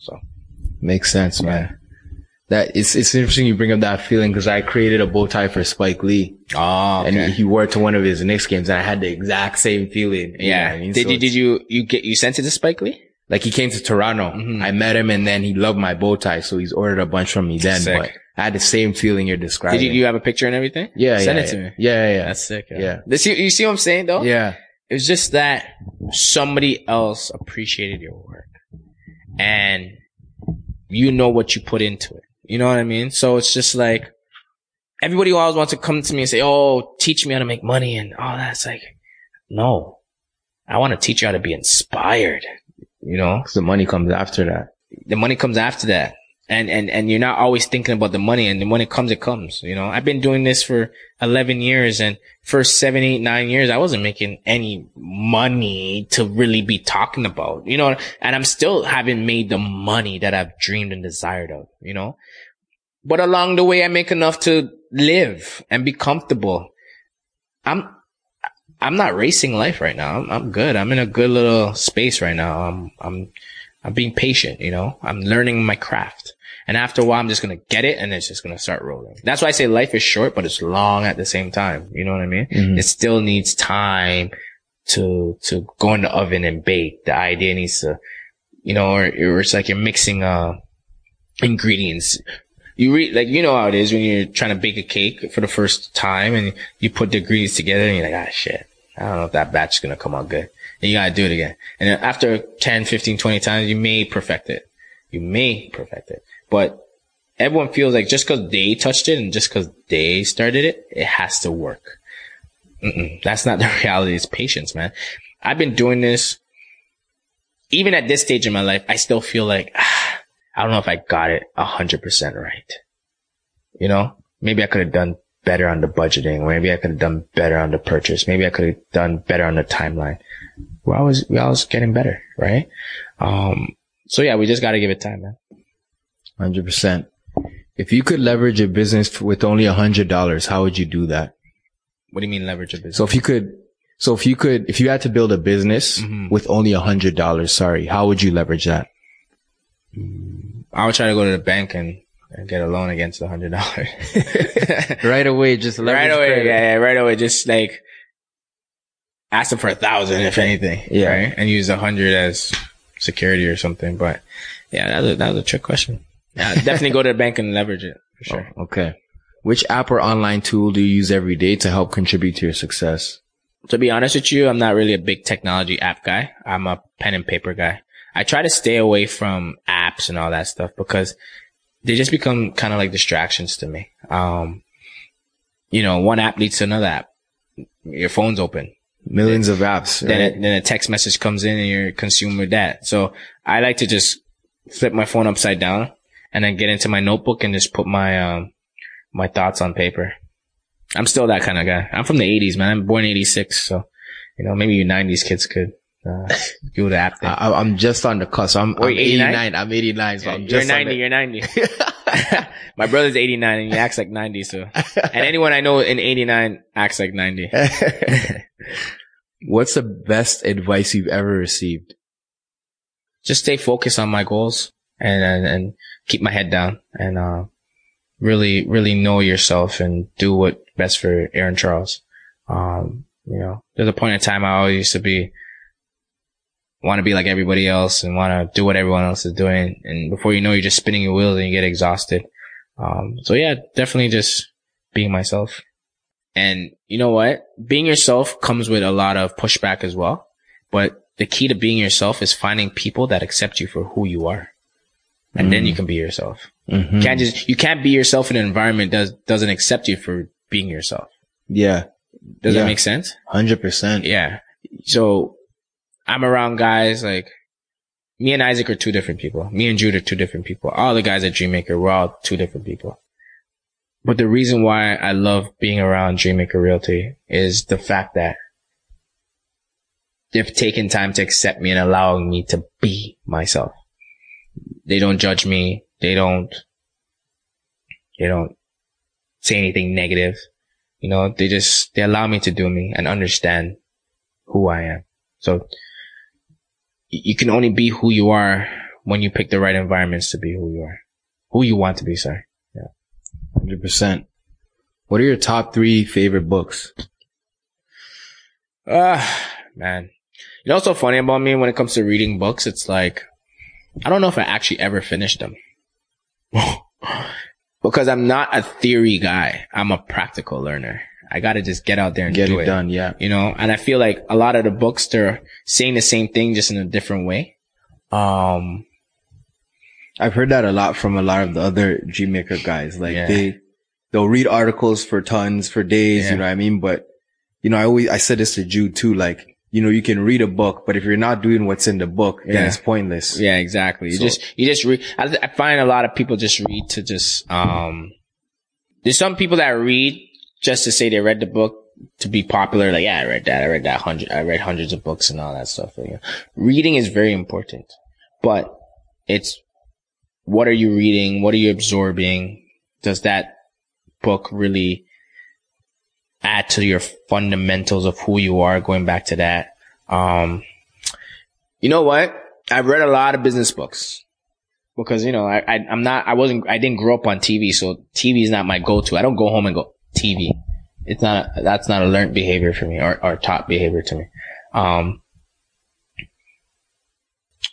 A: So.
B: Makes sense, man. That it's it's interesting you bring up that feeling because I created a bow tie for Spike Lee
A: Oh,
B: and he, wore it to one of his Knicks games and I had the exact same feeling. You know
A: yeah.
B: I mean?
A: Did
B: So
A: you, did you, you get, you sent it to Spike Lee?
B: like he came to Toronto.
A: Mhm.
B: I met him and then he loved my bow tie, so he's ordered a bunch from me then.
A: Sick.
B: But I had the same feeling you're describing.
A: Did you, you have a picture and everything?
B: yeah,
A: Send
B: yeah,
A: it to me.
B: Yeah, yeah,
A: That's sick.
B: Yeah.
A: This, you, you see what I'm saying though?
B: yeah.
A: It's just that somebody else appreciated your work and you know what you put into it. You know what I mean? So it's just like everybody always wants to come to me and say, Oh, teach me how to make money and all that. It's like, no, I want to teach you how to be inspired. You know,
B: Because the money comes after that.
A: the money comes after that. And, and, and you're not always thinking about the money and when it comes, it comes, you know, I've been doing this for 11 years and first seven, eight, nine years, I wasn't making any money to really be talking about, you know, and I'm still haven't made the money that I've dreamed and desired of, you know, but along the way, I make enough to live and be comfortable. I'm, I'm not racing life right now. I'm, I'm good. I'm in a good little space right now. I'm, I'm, I'm being patient, you know, I'm learning my craft. And after a while, I'm just going to get it and it's just going to start rolling. That's why I say life is short, but it's long at the same time. You know what I mean?
B: Mhm.
A: It still needs time to, to go in the oven and bake. The idea needs to, you know, or, or it's like you're mixing, uh, ingredients. You read, like, you know how it is when you're trying to bake a cake for the first time and you put the ingredients together and you're like, ah, shit. I don't know if that batch is going to come out good. And you got to do it again. And then after 10, 15, 20 times, you may perfect it. You may perfect it, but everyone feels like just cause they touched it and just cause they started it, it has to work. Mm-mm, that's not the reality. It's patience, man. I've been doing this. Even at this stage in my life, I still feel like, ah, I don't know if I got it a hundred percent right. You know, maybe I could have done better on the budgeting. Maybe I could have done better on the purchase. Maybe I could have done better on the timeline. We're always, we're always getting better, right? Um, so yeah, we just got to give it time, man.
B: Hundred percent. If you could leverage a business with only a hundred dollars, how would you do that?
A: What do you mean leverage a business?
B: So if you could, so if you could, if you had to build a business
A: Mhm.
B: with only a hundred dollars, sorry, how would you leverage that?
A: I would try to go to the bank and, and get a loan against the hundred dollars.
B: Right away, just
A: right away, yeah, yeah, right away. Just like ask them for a thousand, if anything,
B: Yeah.
A: right? And use a hundred as security or something. But yeah, that was a, that was a trick question. Yeah, definitely go to the bank and leverage it for sure.
B: Oh, okay. Which app or online tool do you use every day to help contribute to your success?
A: To be honest with you, I'm not really a big technology app guy. I'm a pen and paper guy. I try to stay away from apps and all that stuff because they just become kind of like distractions to me. Um, you know, one app leads to another app. Your phone's open.
B: Millions of apps.
A: Then, a, then a text message comes in and you're consumed with that. So I like to just flip my phone upside down and then get into my notebook and just put my, um, my thoughts on paper. I'm still that kind of guy. I'm from the 80s, man. I'm born 86. So, you know, maybe you 90s kids could, uh, do the app.
B: I, I'm just on the cusp. I'm,
A: Wait,
B: I'm
A: 89?
B: 89. I'm 89. So I'm
A: you're
B: just
A: 90,
B: On
A: you're 90. my brother's 89 and he acts like 90. So, and anyone I know in 89 acts like 90.
B: What's the best advice you've ever received?
A: just stay focused on my goals and, and, and keep my head down and, uh, really, really know yourself and do what best for Aaron Charles. Um, you know, there's a point in time I always used to be, want to be like everybody else and want to do what everyone else is doing. And before you know, you're just spinning your wheels and you get exhausted. Um, so yeah, definitely just being myself. And you know what? Being yourself comes with a lot of pushback as well. But the key to being yourself is finding people that accept you for who you are. And then you can be yourself.
B: Mhm.
A: You can't just, you can't be yourself in an environment that does, doesn't accept you for being yourself.
B: Yeah.
A: Does
B: Yeah.
A: that make sense?
B: Hundred percent.
A: Yeah. So I'm around guys like me and Isaac are two different people. Me and Jude are two different people. All the guys at Dreammaker, we're all two different people. But the reason why I love being around Dreammaker Realty is the fact that they've taken time to accept me and allowing me to be myself. They don't judge me. They don't, they don't say anything negative. You know, they just, they allow me to do me and understand who I am. So you can only be who you are when you pick the right environments to be who you are, who you want to be. Sorry. Yeah.
B: Hundred percent. What are your top three favorite books?
A: Ah, man. You know what's so funny about me when it comes to reading books? It's like, I don't know if I actually ever finished them. because I'm not a theory guy. I'm a practical learner. I gotta just get out there and
B: Get
A: do
B: it
A: it.
B: done. Yeah.
A: You know, and I feel like a lot of the books, they're saying the same thing just in a different way. Um,
B: I've heard that a lot from a lot of the other Dreammaker guys. Like
A: Yeah.
B: they, they'll read articles for tons, for days,
A: Yeah.
B: you know what I mean? But, you know, I always, I said this to Jude too, like, you know, you can read a book, but if you're not doing what's in the book, then
A: Yeah.
B: it's pointless.
A: Yeah, exactly. You
B: So-
A: just, you just read. I, I find a lot of people just read to just, um, there's some people that read just to say they read the book to be popular. Like, yeah, I read that. I read that hundred, I read hundreds of books and all that stuff. You know, reading is very important, but it's what are you reading? What are you absorbing? Does that book really add to your fundamentals of who you are? Going back to that. Um, you know what? I've read a lot of business books. because you know I, I I'm not I wasn't I didn't grow up on TV, so TV is not my go-to. I don't go home and go TV. It's not that's not a learned behavior for me or or taught behavior to me. Um,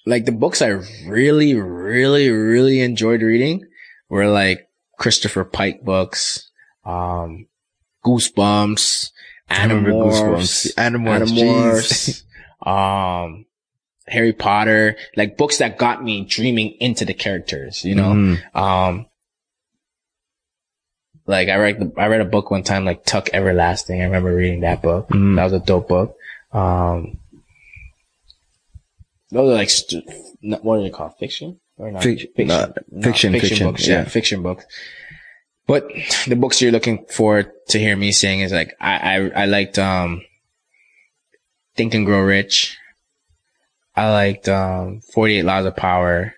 A: like the books I really, really, really enjoyed reading were like Christopher Pike books, um, Goosebumps, Animorphs,
B: Animorphs,
A: Animorphs um, Harry Potter, like books that got me dreaming into the characters, you know?
B: Mhm.
A: Um, like I read, the, I read a book one time, like Tuck Everlasting. I remember reading that book.
B: Mhm.
A: That was a dope book. Um, those are like, st- what are they called? Fiction? Or not?
B: Fic- no,
A: Not
B: fiction, fiction,
A: books. Yeah.
B: yeah.
A: fiction books. But the books you're looking for to hear me saying is like, I, I, I liked, um, Think and Grow Rich. I liked, um, 48 Laws of Power,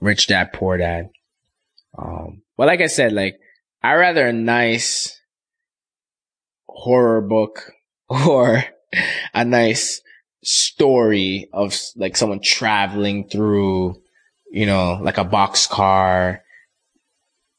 A: Rich Dad, Poor Dad. Um, but like I said, like, I rather a nice horror book or a nice story of like someone traveling through, you know, like a box car,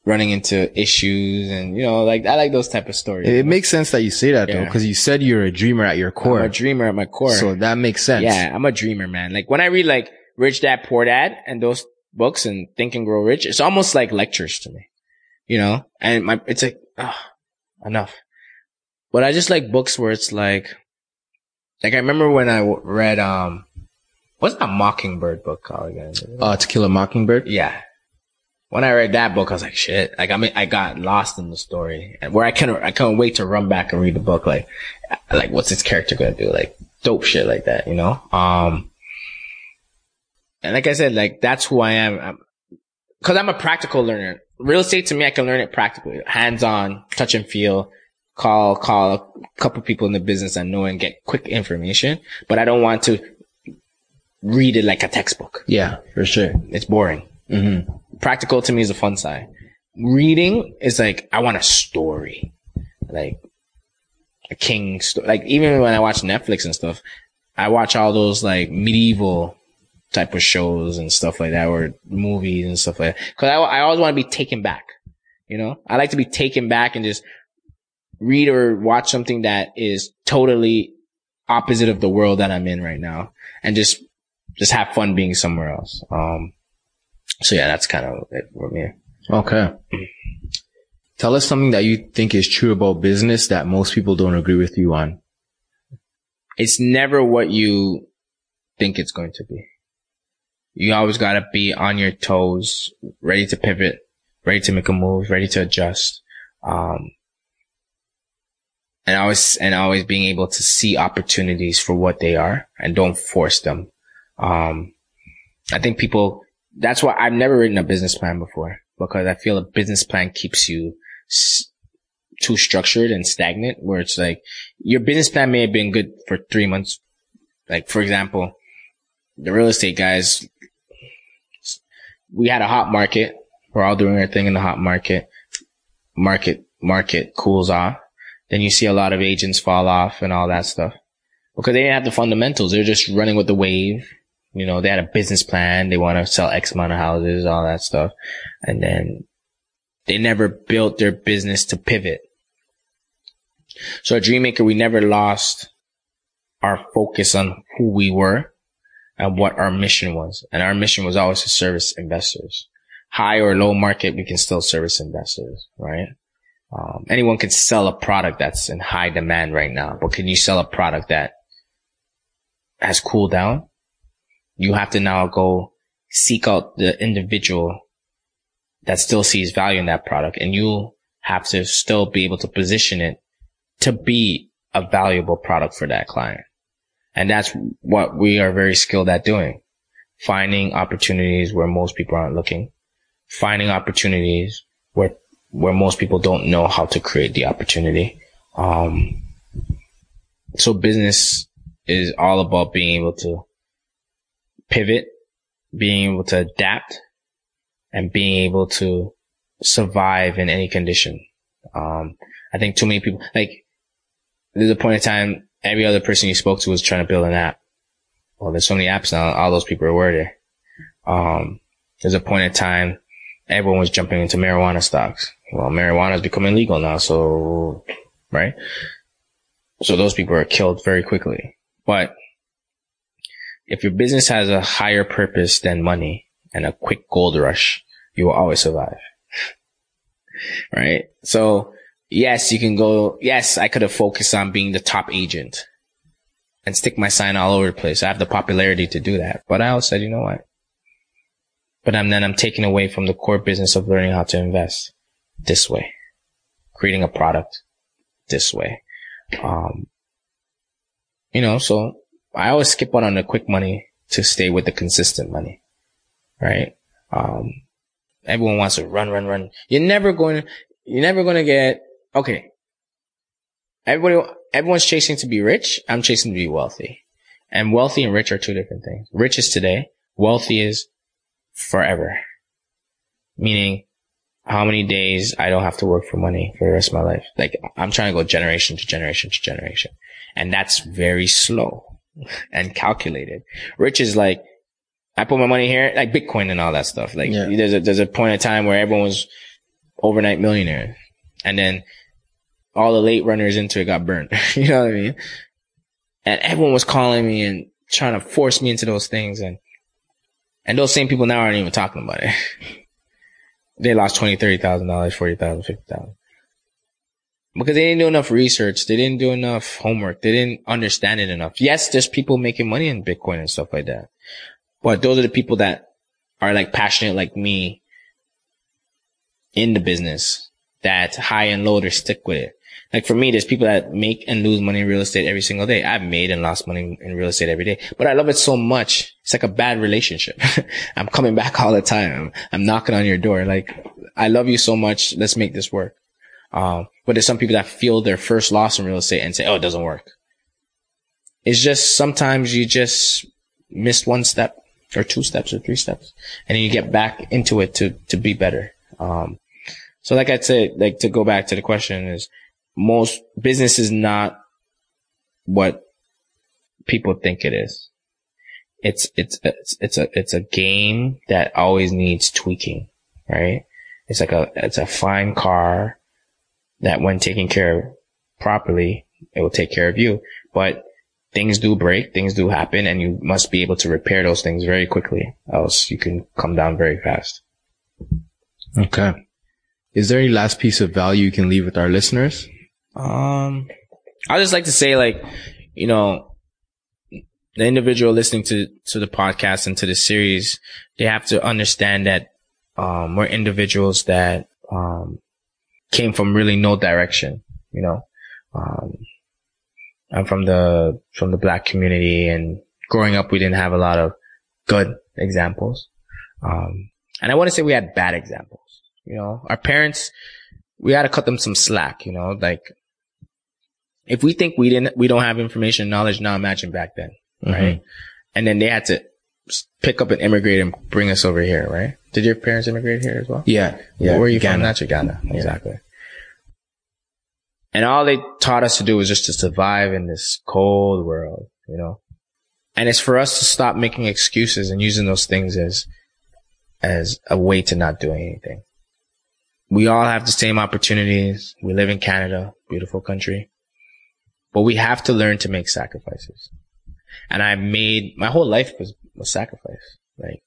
A: running into issues and, you know, like, I like those type of stories.
B: It, makes sense that you say that though, because you said you're a dreamer at your
A: I'm
B: core.
A: a dreamer at my core.
B: So that makes sense.
A: Yeah, I'm a dreamer, man. Like when I read like Rich Dad Poor Dad and those books and Think and Grow Rich, it's almost like lectures to me, you know. And my it's like ah, enough. But I just like books where it's like, like I remember when I w- read um, what's that Mockingbird book called again?
B: Uh, To Kill a Mockingbird.
A: Yeah. When I read that book, I was like, shit. Like, I mean, I got lost in the story and where I couldn't, I couldn't wait to run back and read the book. Like, like, what's this character gonna do? Like, dope shit like that, you know? Um, and like I said, like, that's who I am. I'm, cause I'm a practical learner. Real estate to me, I can learn it practically, hands on, touch and feel, call, call a couple people in the business I know and get quick information, but I don't want to read it like a textbook.
B: Yeah, for sure.
A: It's boring
B: Mm-hmm.
A: practical to me is the fun side. Reading is like I want a story, like a king story. Like even when I watch Netflix and stuff, I watch all those like medieval type of shows and stuff like that, or movies and stuff like that. Because I, I always want to be taken back. You know, I like to be taken back and just read or watch something that is totally opposite of the world that I'm in right now, and just just have fun being somewhere else. Um, so yeah, that's kind of it for me.
B: Okay. Tell us something that you think is true about business that most people don't agree with you on.
A: It's never what you think it's going to be. You always got to be on your toes, ready to pivot, ready to make a move, ready to adjust. Um, and always, and always being able to see opportunities for what they are and don't force them. Um, I think people, that's why I've never written a business plan before because I feel a business plan keeps you s- too structured and stagnant where it's like your business plan may have been good for three months. Like, for example, the real estate guys, we had a hot market. We're all doing our thing in the hot market. Market, market cools off. Then you see a lot of agents fall off and all that stuff because they didn't have the fundamentals. They're just running with the wave. You know, they had a business plan. They want to sell X amount of houses, all that stuff. And then they never built their business to pivot. So at Dreammaker, we never lost our focus on who we were and what our mission was. And our mission was always to service investors. High or low market, we can still service investors, right? Um, anyone can sell a product that's in high demand right now, but can you sell a product that has cooled down? You have to now go seek out the individual that still sees value in that product and you have to still be able to position it to be a valuable product for that client. And that's what we are very skilled at doing. Finding opportunities where most people aren't looking. Finding opportunities where, where most people don't know how to create the opportunity. Um, so business is all about being able to pivot, being able to adapt and being able to survive in any condition. Um, I think too many people, like, there's a point in time, every other person you spoke to was trying to build an app. Well, there's so many apps now, all those people are where they Um, there's a point in time everyone was jumping into marijuana stocks. Well, marijuana is becoming legal now, so right. So those people are killed very quickly. But if your business has a higher purpose than money and a quick gold rush, you will always survive. right? So yes, you can go, yes, I could have focused on being the top agent and stick my sign all over the place. I have the popularity to do that. But I also said, you know what? But I'm, then I'm taking away from the core business of learning how to invest this way, creating a product this way. Um, you know, so I always skip out on the quick money to stay with the consistent money, right? Um, everyone wants to run, run, run. You're never going, you're never going to get, okay. Everybody, everyone's chasing to be rich. I'm chasing to be wealthy. And wealthy and rich are two different things. Rich is today. Wealthy is forever. Meaning how many days I don't have to work for money for the rest of my life. Like I'm trying to go generation to generation to generation. And that's very slow and calculated. Rich is like, I put my money here, like Bitcoin and all that stuff. Like yeah. there's a, there's a point in time where everyone was overnight millionaire and then all the late runners into it got burned. you know what I mean? And everyone was calling me and trying to force me into those things. And, and those same people now aren't even talking about it. they lost twenty, thirty thousand dollars, forty thousand, fifty thousand. Because they didn't do enough research. They didn't do enough homework. They didn't understand it enough. Yes, there's people making money in Bitcoin and stuff like that. But those are the people that are like passionate like me in the business that high and low, they stick with it. Like for me, there's people that make and lose money in real estate every single day. I've made and lost money in real estate every day, but I love it so much. It's like a bad relationship. I'm coming back all the time. I'm, knocking on your door. Like, I love you so much. Let's make this work. Um, but there's some people that feel their first loss in real estate and say, Oh, it doesn't work. It's just sometimes you just missed one step or two steps or three steps and then you get back into it to, to be better. Um, so like I said, like to go back to the question is most business is not what people think it is. It's, it's, it's, it's a, it's a game that always needs tweaking, right? It's like a, it's a fine car that when taken care of properly, it will take care of you. But things do break, things do happen, and you must be able to repair those things very quickly, else you can come down very fast.
B: Okay. Is there any last piece of value you can leave with our listeners?
A: Um, I just like to say, like, you know, the individual listening to to the podcast and to the series, they have to understand that um, we're individuals that um, came from really no direction. You know, um, I'm from the from the black community, and growing up, we didn't have a lot of good examples. Um, and I want to say we had bad examples. You know, our parents, we had to cut them some slack. You know, like if we think we didn't, we don't have information and knowledge now, imagine back then, mm-hmm. right? And then they had to pick up and immigrate and bring us over here, right? Did your parents immigrate here as well?
B: Yeah. Yeah.
A: Where are you Ghana. from? That's Ghana. Yeah. Exactly. And all they taught us to do was just to survive in this cold world, you know? And it's for us to stop making excuses and using those things as, as a way to not do anything. We all have the same opportunities. We live in Canada, beautiful country. But we have to learn to make sacrifices. And I made, my whole life was, was sacrifice. Like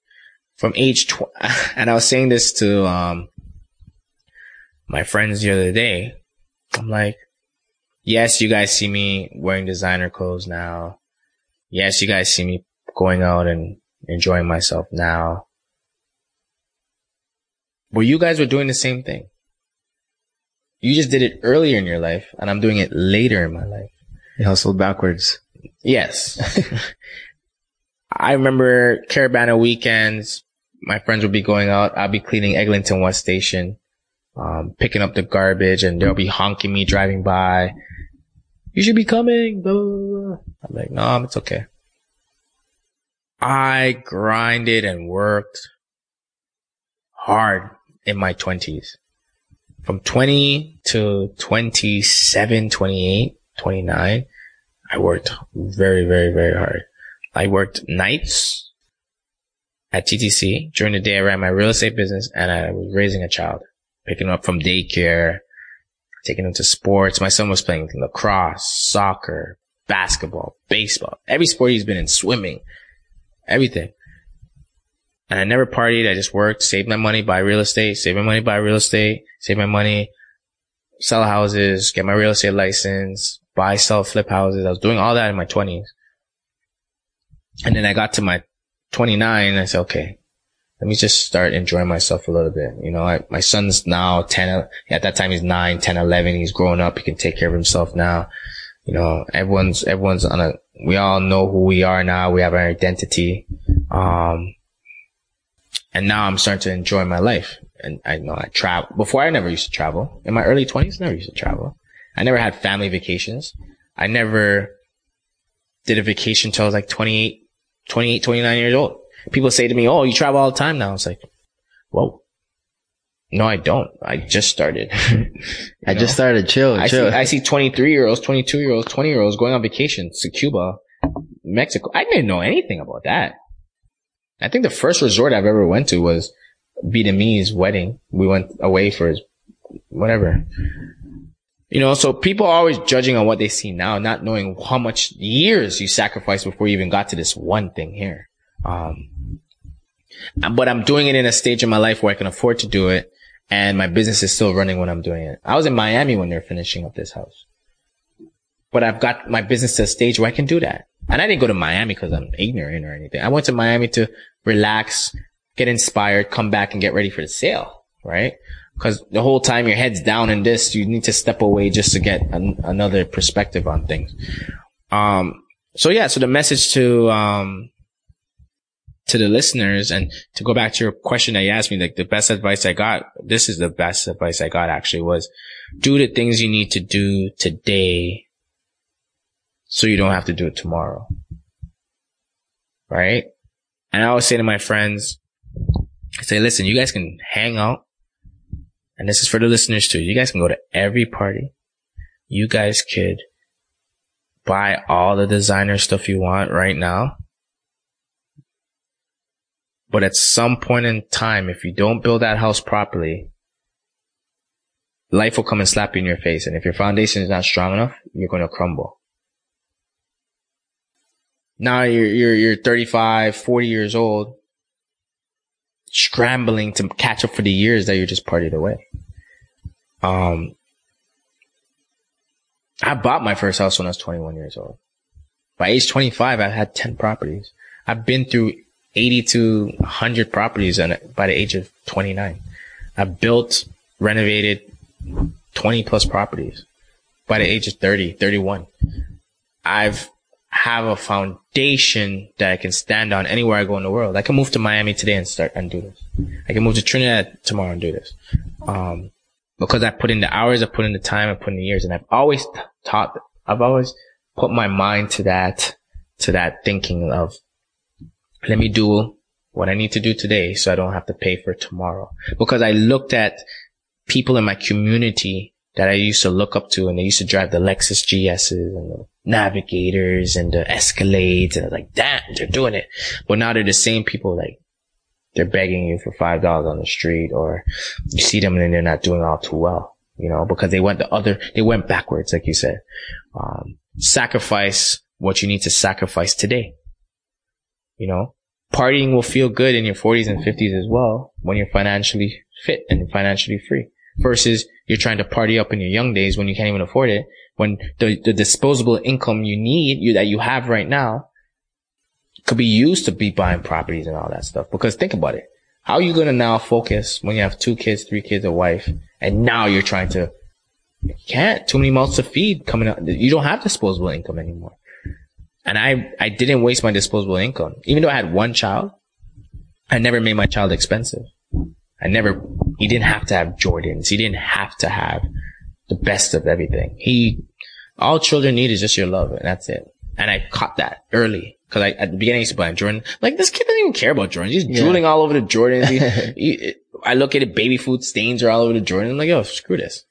A: from age 20, and I was saying this to, um, my friends the other day. I'm like, yes, you guys see me wearing designer clothes now. Yes, you guys see me going out and enjoying myself now. But you guys were doing the same thing. You just did it earlier in your life and I'm doing it later in my life.
B: You hustled backwards.
A: Yes. I remember Caribana weekends. My friends would be going out. I'd be cleaning Eglinton West Station, um, picking up the garbage and they'll be honking me driving by. You should be coming. Blah, blah, blah. I'm like, no, it's okay. I grinded and worked hard in my twenties. From 20 to 27, 28, 29, I worked very, very, very hard. I worked nights. at TTC. During the day, I ran my real estate business and I was raising a child, picking him up from daycare, taking him to sports. My son was playing lacrosse, soccer, basketball, baseball, every sport he's been in, swimming, everything. And I never partied. I just worked, saved my money, buy real estate, save my money, buy real estate, save my money, sell houses, get my real estate license, buy, sell, flip houses. I was doing all that in my twenties. And then I got to my 29 and I said, okay, let me just start enjoying myself a little bit. You know, I, my son's now 10, at that time he's 9, 10, 11. He's growing up. He can take care of himself now. You know, everyone's, everyone's on a, we all know who we are now. We have our identity. Um, and now I'm starting to enjoy my life. And I know I travel. Before I never used to travel. In my early 20s, never used to travel. I never had family vacations. I never did a vacation till I was like 28, 28, 29 years old. People say to me, Oh, you travel all the time now. It's like, whoa. No, I don't. I just started.
B: I know? just started chill,
A: I
B: chill.
A: See, I see 23 year olds, 22 year olds, 20 year olds going on vacation to Cuba, Mexico. I didn't know anything about that. I think the first resort I've ever went to was Vietnamese wedding. We went away for his whatever. You know, so people are always judging on what they see now, not knowing how much years you sacrificed before you even got to this one thing here. Um, but I'm doing it in a stage in my life where I can afford to do it and my business is still running when I'm doing it. I was in Miami when they're finishing up this house, but I've got my business to a stage where I can do that. And I didn't go to Miami because I'm ignorant or anything. I went to Miami to relax, get inspired, come back and get ready for the sale, right? Because the whole time your head's down in this, you need to step away just to get an, another perspective on things. Um, so yeah, so the message to, um, to the listeners and to go back to your question that you asked me, like the best advice I got, this is the best advice I got actually was do the things you need to do today so you don't have to do it tomorrow. Right? And I always say to my friends, I say, listen, you guys can hang out. And this is for the listeners too. You guys can go to every party. You guys could buy all the designer stuff you want right now. But at some point in time, if you don't build that house properly, life will come and slap you in your face. And if your foundation is not strong enough, you're going to crumble. Now you're, you're, you're 35, 40 years old, scrambling to catch up for the years that you just partied away. Um, I bought my first house when I was 21 years old. By age 25, I had 10 properties. I've been through 80 to 100 properties and by the age of 29. I've built, renovated 20 plus properties by the age of 30, 31. I've have a foundation that I can stand on anywhere I go in the world. I can move to Miami today and start and do this. I can move to Trinidad tomorrow and do this. Um, because I put in the hours, I put in the time, I put in the years, and I've always taught, I've always put my mind to that, to that thinking of, let me do what I need to do today so I don't have to pay for tomorrow. Because I looked at people in my community that I used to look up to and they used to drive the Lexus GSs and the navigators and the Escalades and like, that they're doing it. But now they're the same people like they're begging you for five dollars on the street or you see them and they're not doing all too well, you know, because they went the other, they went backwards, like you said. Um, sacrifice what you need to sacrifice today. You know, partying will feel good in your 40s and 50s as well when you're financially fit and financially free versus you're trying to party up in your young days when you can't even afford it when the, the disposable income you need, you, that you have right now could be used to be buying properties and all that stuff. Because think about it. How are you going to now focus when you have two kids, three kids, a wife, and now you're trying to, you can't, too many mouths to feed coming up. You don't have disposable income anymore. And I, I didn't waste my disposable income. Even though I had one child, I never made my child expensive. I never, he didn't have to have Jordans. He didn't have to have the best of everything. He, all children need is just your love and that's it. And I caught that early. Cause I, at the beginning, I used to buy Jordan. Like, this kid doesn't even care about Jordans. He's yeah. drooling all over the Jordans. He, he, I look at it, baby food stains are all over the Jordan. I'm like, yo, screw this.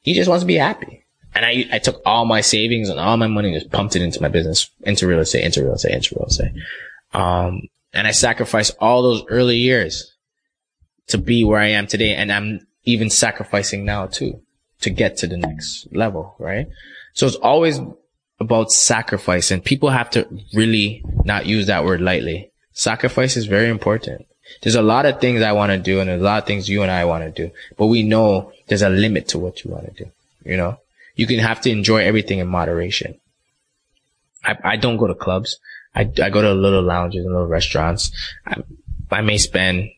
A: He just wants to be happy. And I, I took all my savings and all my money and just pumped it into my business, into real estate, into real estate, into real estate. Um, And I sacrificed all those early years to be where I am today. And I'm even sacrificing now too to get to the next level, right? So it's always about sacrifice and people have to really not use that word lightly. Sacrifice is very important. There's a lot of things I want to do and there's a lot of things you and I want to do, but we know there's a limit to what you want to do. You know, you can have to enjoy everything in moderation. I, I don't go to clubs. I, I go to little lounges and little restaurants. I, I may spend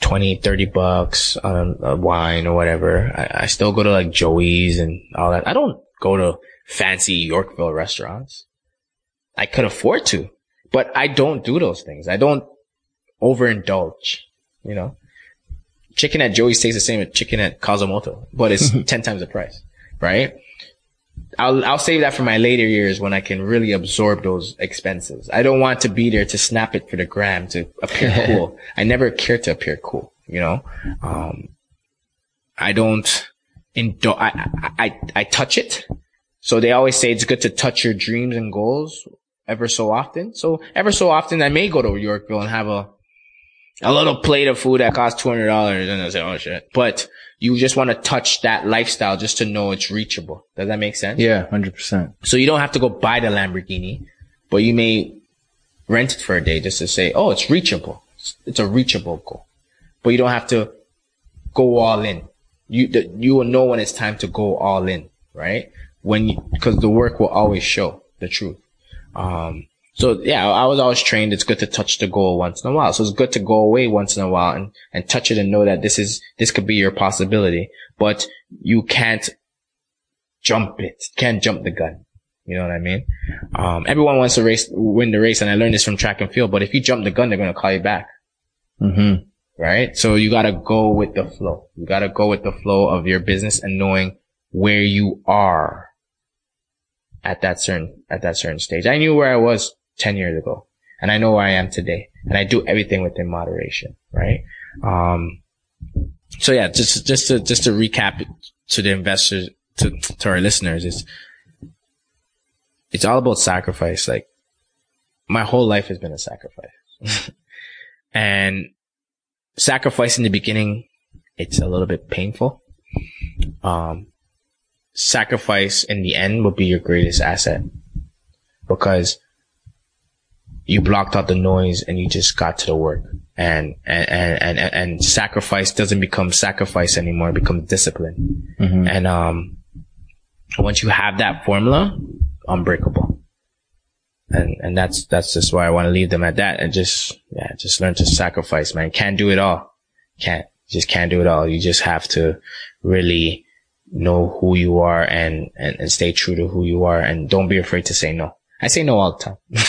A: 20, 30 bucks on a wine or whatever. I, I still go to like Joey's and all that. I don't go to fancy Yorkville restaurants. I could afford to, but I don't do those things. I don't overindulge, you know? Chicken at Joey's tastes the same as chicken at Kasa Moto, but it's 10 times the price, right? I'll, I'll save that for my later years when I can really absorb those expenses. I don't want to be there to snap it for the gram to appear cool. I never care to appear cool, you know? Um, I don't indulge, I, I, I touch it. So they always say it's good to touch your dreams and goals ever so often. So ever so often I may go to Yorkville and have a, a little plate of food that costs $200 and I say, oh shit. But you just want to touch that lifestyle just to know it's reachable. Does that make sense?
B: Yeah, 100%.
A: So you don't have to go buy the Lamborghini, but you may rent it for a day just to say, oh, it's reachable. It's a reachable goal, but you don't have to go all in. You, the, you will know when it's time to go all in, right? When cause the work will always show the truth. Um, so yeah, I was always trained. It's good to touch the goal once in a while. So it's good to go away once in a while and, and touch it and know that this is, this could be your possibility, but you can't jump it. Can't jump the gun. You know what I mean? Um, everyone wants to race, win the race. And I learned this from track and field, but if you jump the gun, they're going to call you back.
B: Mm-hmm.
A: Right. So you got to go with the flow. You got to go with the flow of your business and knowing where you are at that certain, at that certain stage. I knew where I was 10 years ago. And I know where I am today. And I do everything within moderation, right? Um, so yeah, just, just to, just to recap to the investors, to, to our listeners, it's, it's all about sacrifice. Like my whole life has been a sacrifice and sacrifice in the beginning, it's a little bit painful. Um, sacrifice in the end will be your greatest asset because you blocked out the noise and you just got to the work. And, and, and, and, and sacrifice doesn't become sacrifice anymore. It becomes discipline.
B: Mm-hmm.
A: And, um, once you have that formula, unbreakable. And, and that's, that's just why I want to leave them at that and just, yeah, just learn to sacrifice, man. Can't do it all. Can't, just can't do it all. You just have to really know who you are and, and, and stay true to who you are and don't be afraid to say no. I say no all the time.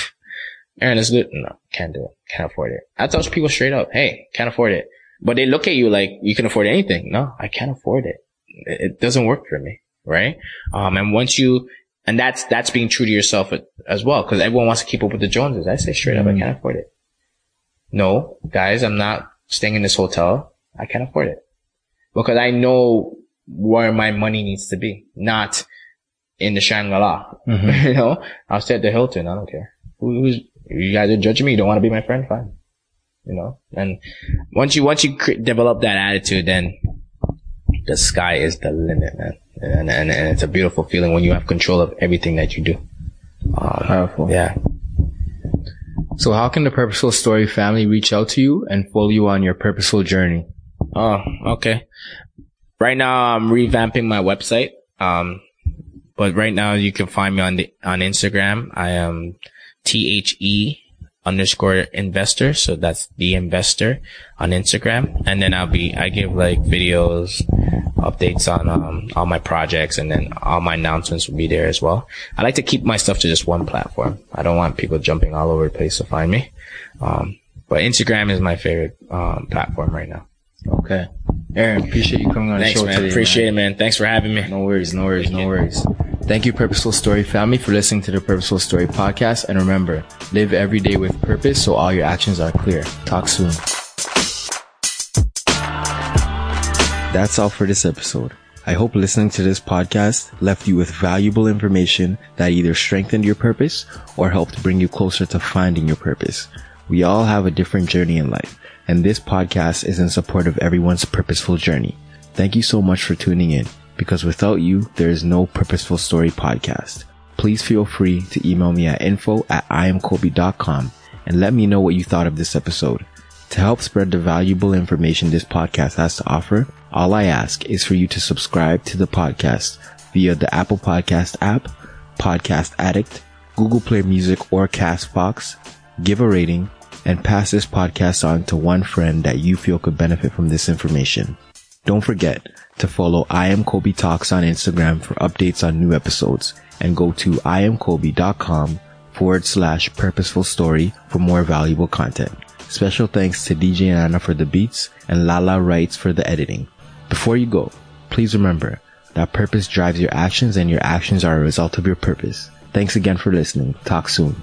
A: Aaron, is good. No, can't do it. Can't afford it. I tell people straight up, hey, can't afford it. But they look at you like you can afford anything. No, I can't afford it. It doesn't work for me. Right. Um, and once you, and that's, that's being true to yourself as well. Cause everyone wants to keep up with the Joneses. I say straight up, I can't afford it. No, guys, I'm not staying in this hotel. I can't afford it because I know where my money needs to be, not in the Shangri-La.
B: Mm-hmm.
A: you know, I'll stay at the Hilton. I don't care. Who, who's, you guys are judging me. You don't want to be my friend? Fine. You know, and once you, once you cre- develop that attitude, then the sky is the limit, man. And, and, and it's a beautiful feeling when you have control of everything that you do. Um,
B: Powerful.
A: yeah.
B: So how can the Purposeful Story family reach out to you and follow you on your purposeful journey?
A: Oh, okay. Right now I'm revamping my website. Um, but right now you can find me on the, on Instagram. I am T-H-E underscore investor. So that's the investor on Instagram. And then I'll be, I give like videos, updates on, um, all my projects and then all my announcements will be there as well. I like to keep my stuff to just one platform. I don't want people jumping all over the place to find me. Um, but Instagram is my favorite, um, platform right now.
B: Okay. Aaron, appreciate you coming on
A: Thanks,
B: the show
A: man.
B: today.
A: Appreciate it, man. Thanks for having me.
B: No worries, no worries, no worries. Thank you, Purposeful Story family, for listening to the Purposeful Story podcast. And remember, live every day with purpose so all your actions are clear. Talk soon. That's all for this episode. I hope listening to this podcast left you with valuable information that either strengthened your purpose or helped bring you closer to finding your purpose. We all have a different journey in life, and this podcast is in support of everyone's purposeful journey. Thank you so much for tuning in, because without you, there is no Purposeful Story podcast. Please feel free to email me at info at iamkobe.com and let me know what you thought of this episode. To help spread the valuable information this podcast has to offer, all I ask is for you to subscribe to the podcast via the Apple Podcast app, Podcast Addict, Google Play Music, or Castbox. Give a rating and pass this podcast on to one friend that you feel could benefit from this information. Don't forget to follow I am Kobe Talks on Instagram for updates on new episodes and go to iamkobe.com forward slash purposeful story for more valuable content. Special thanks to DJ Anna for the beats and Lala Writes for the editing. Before you go, please remember that purpose drives your actions and your actions are a result of your purpose. Thanks again for listening. Talk soon.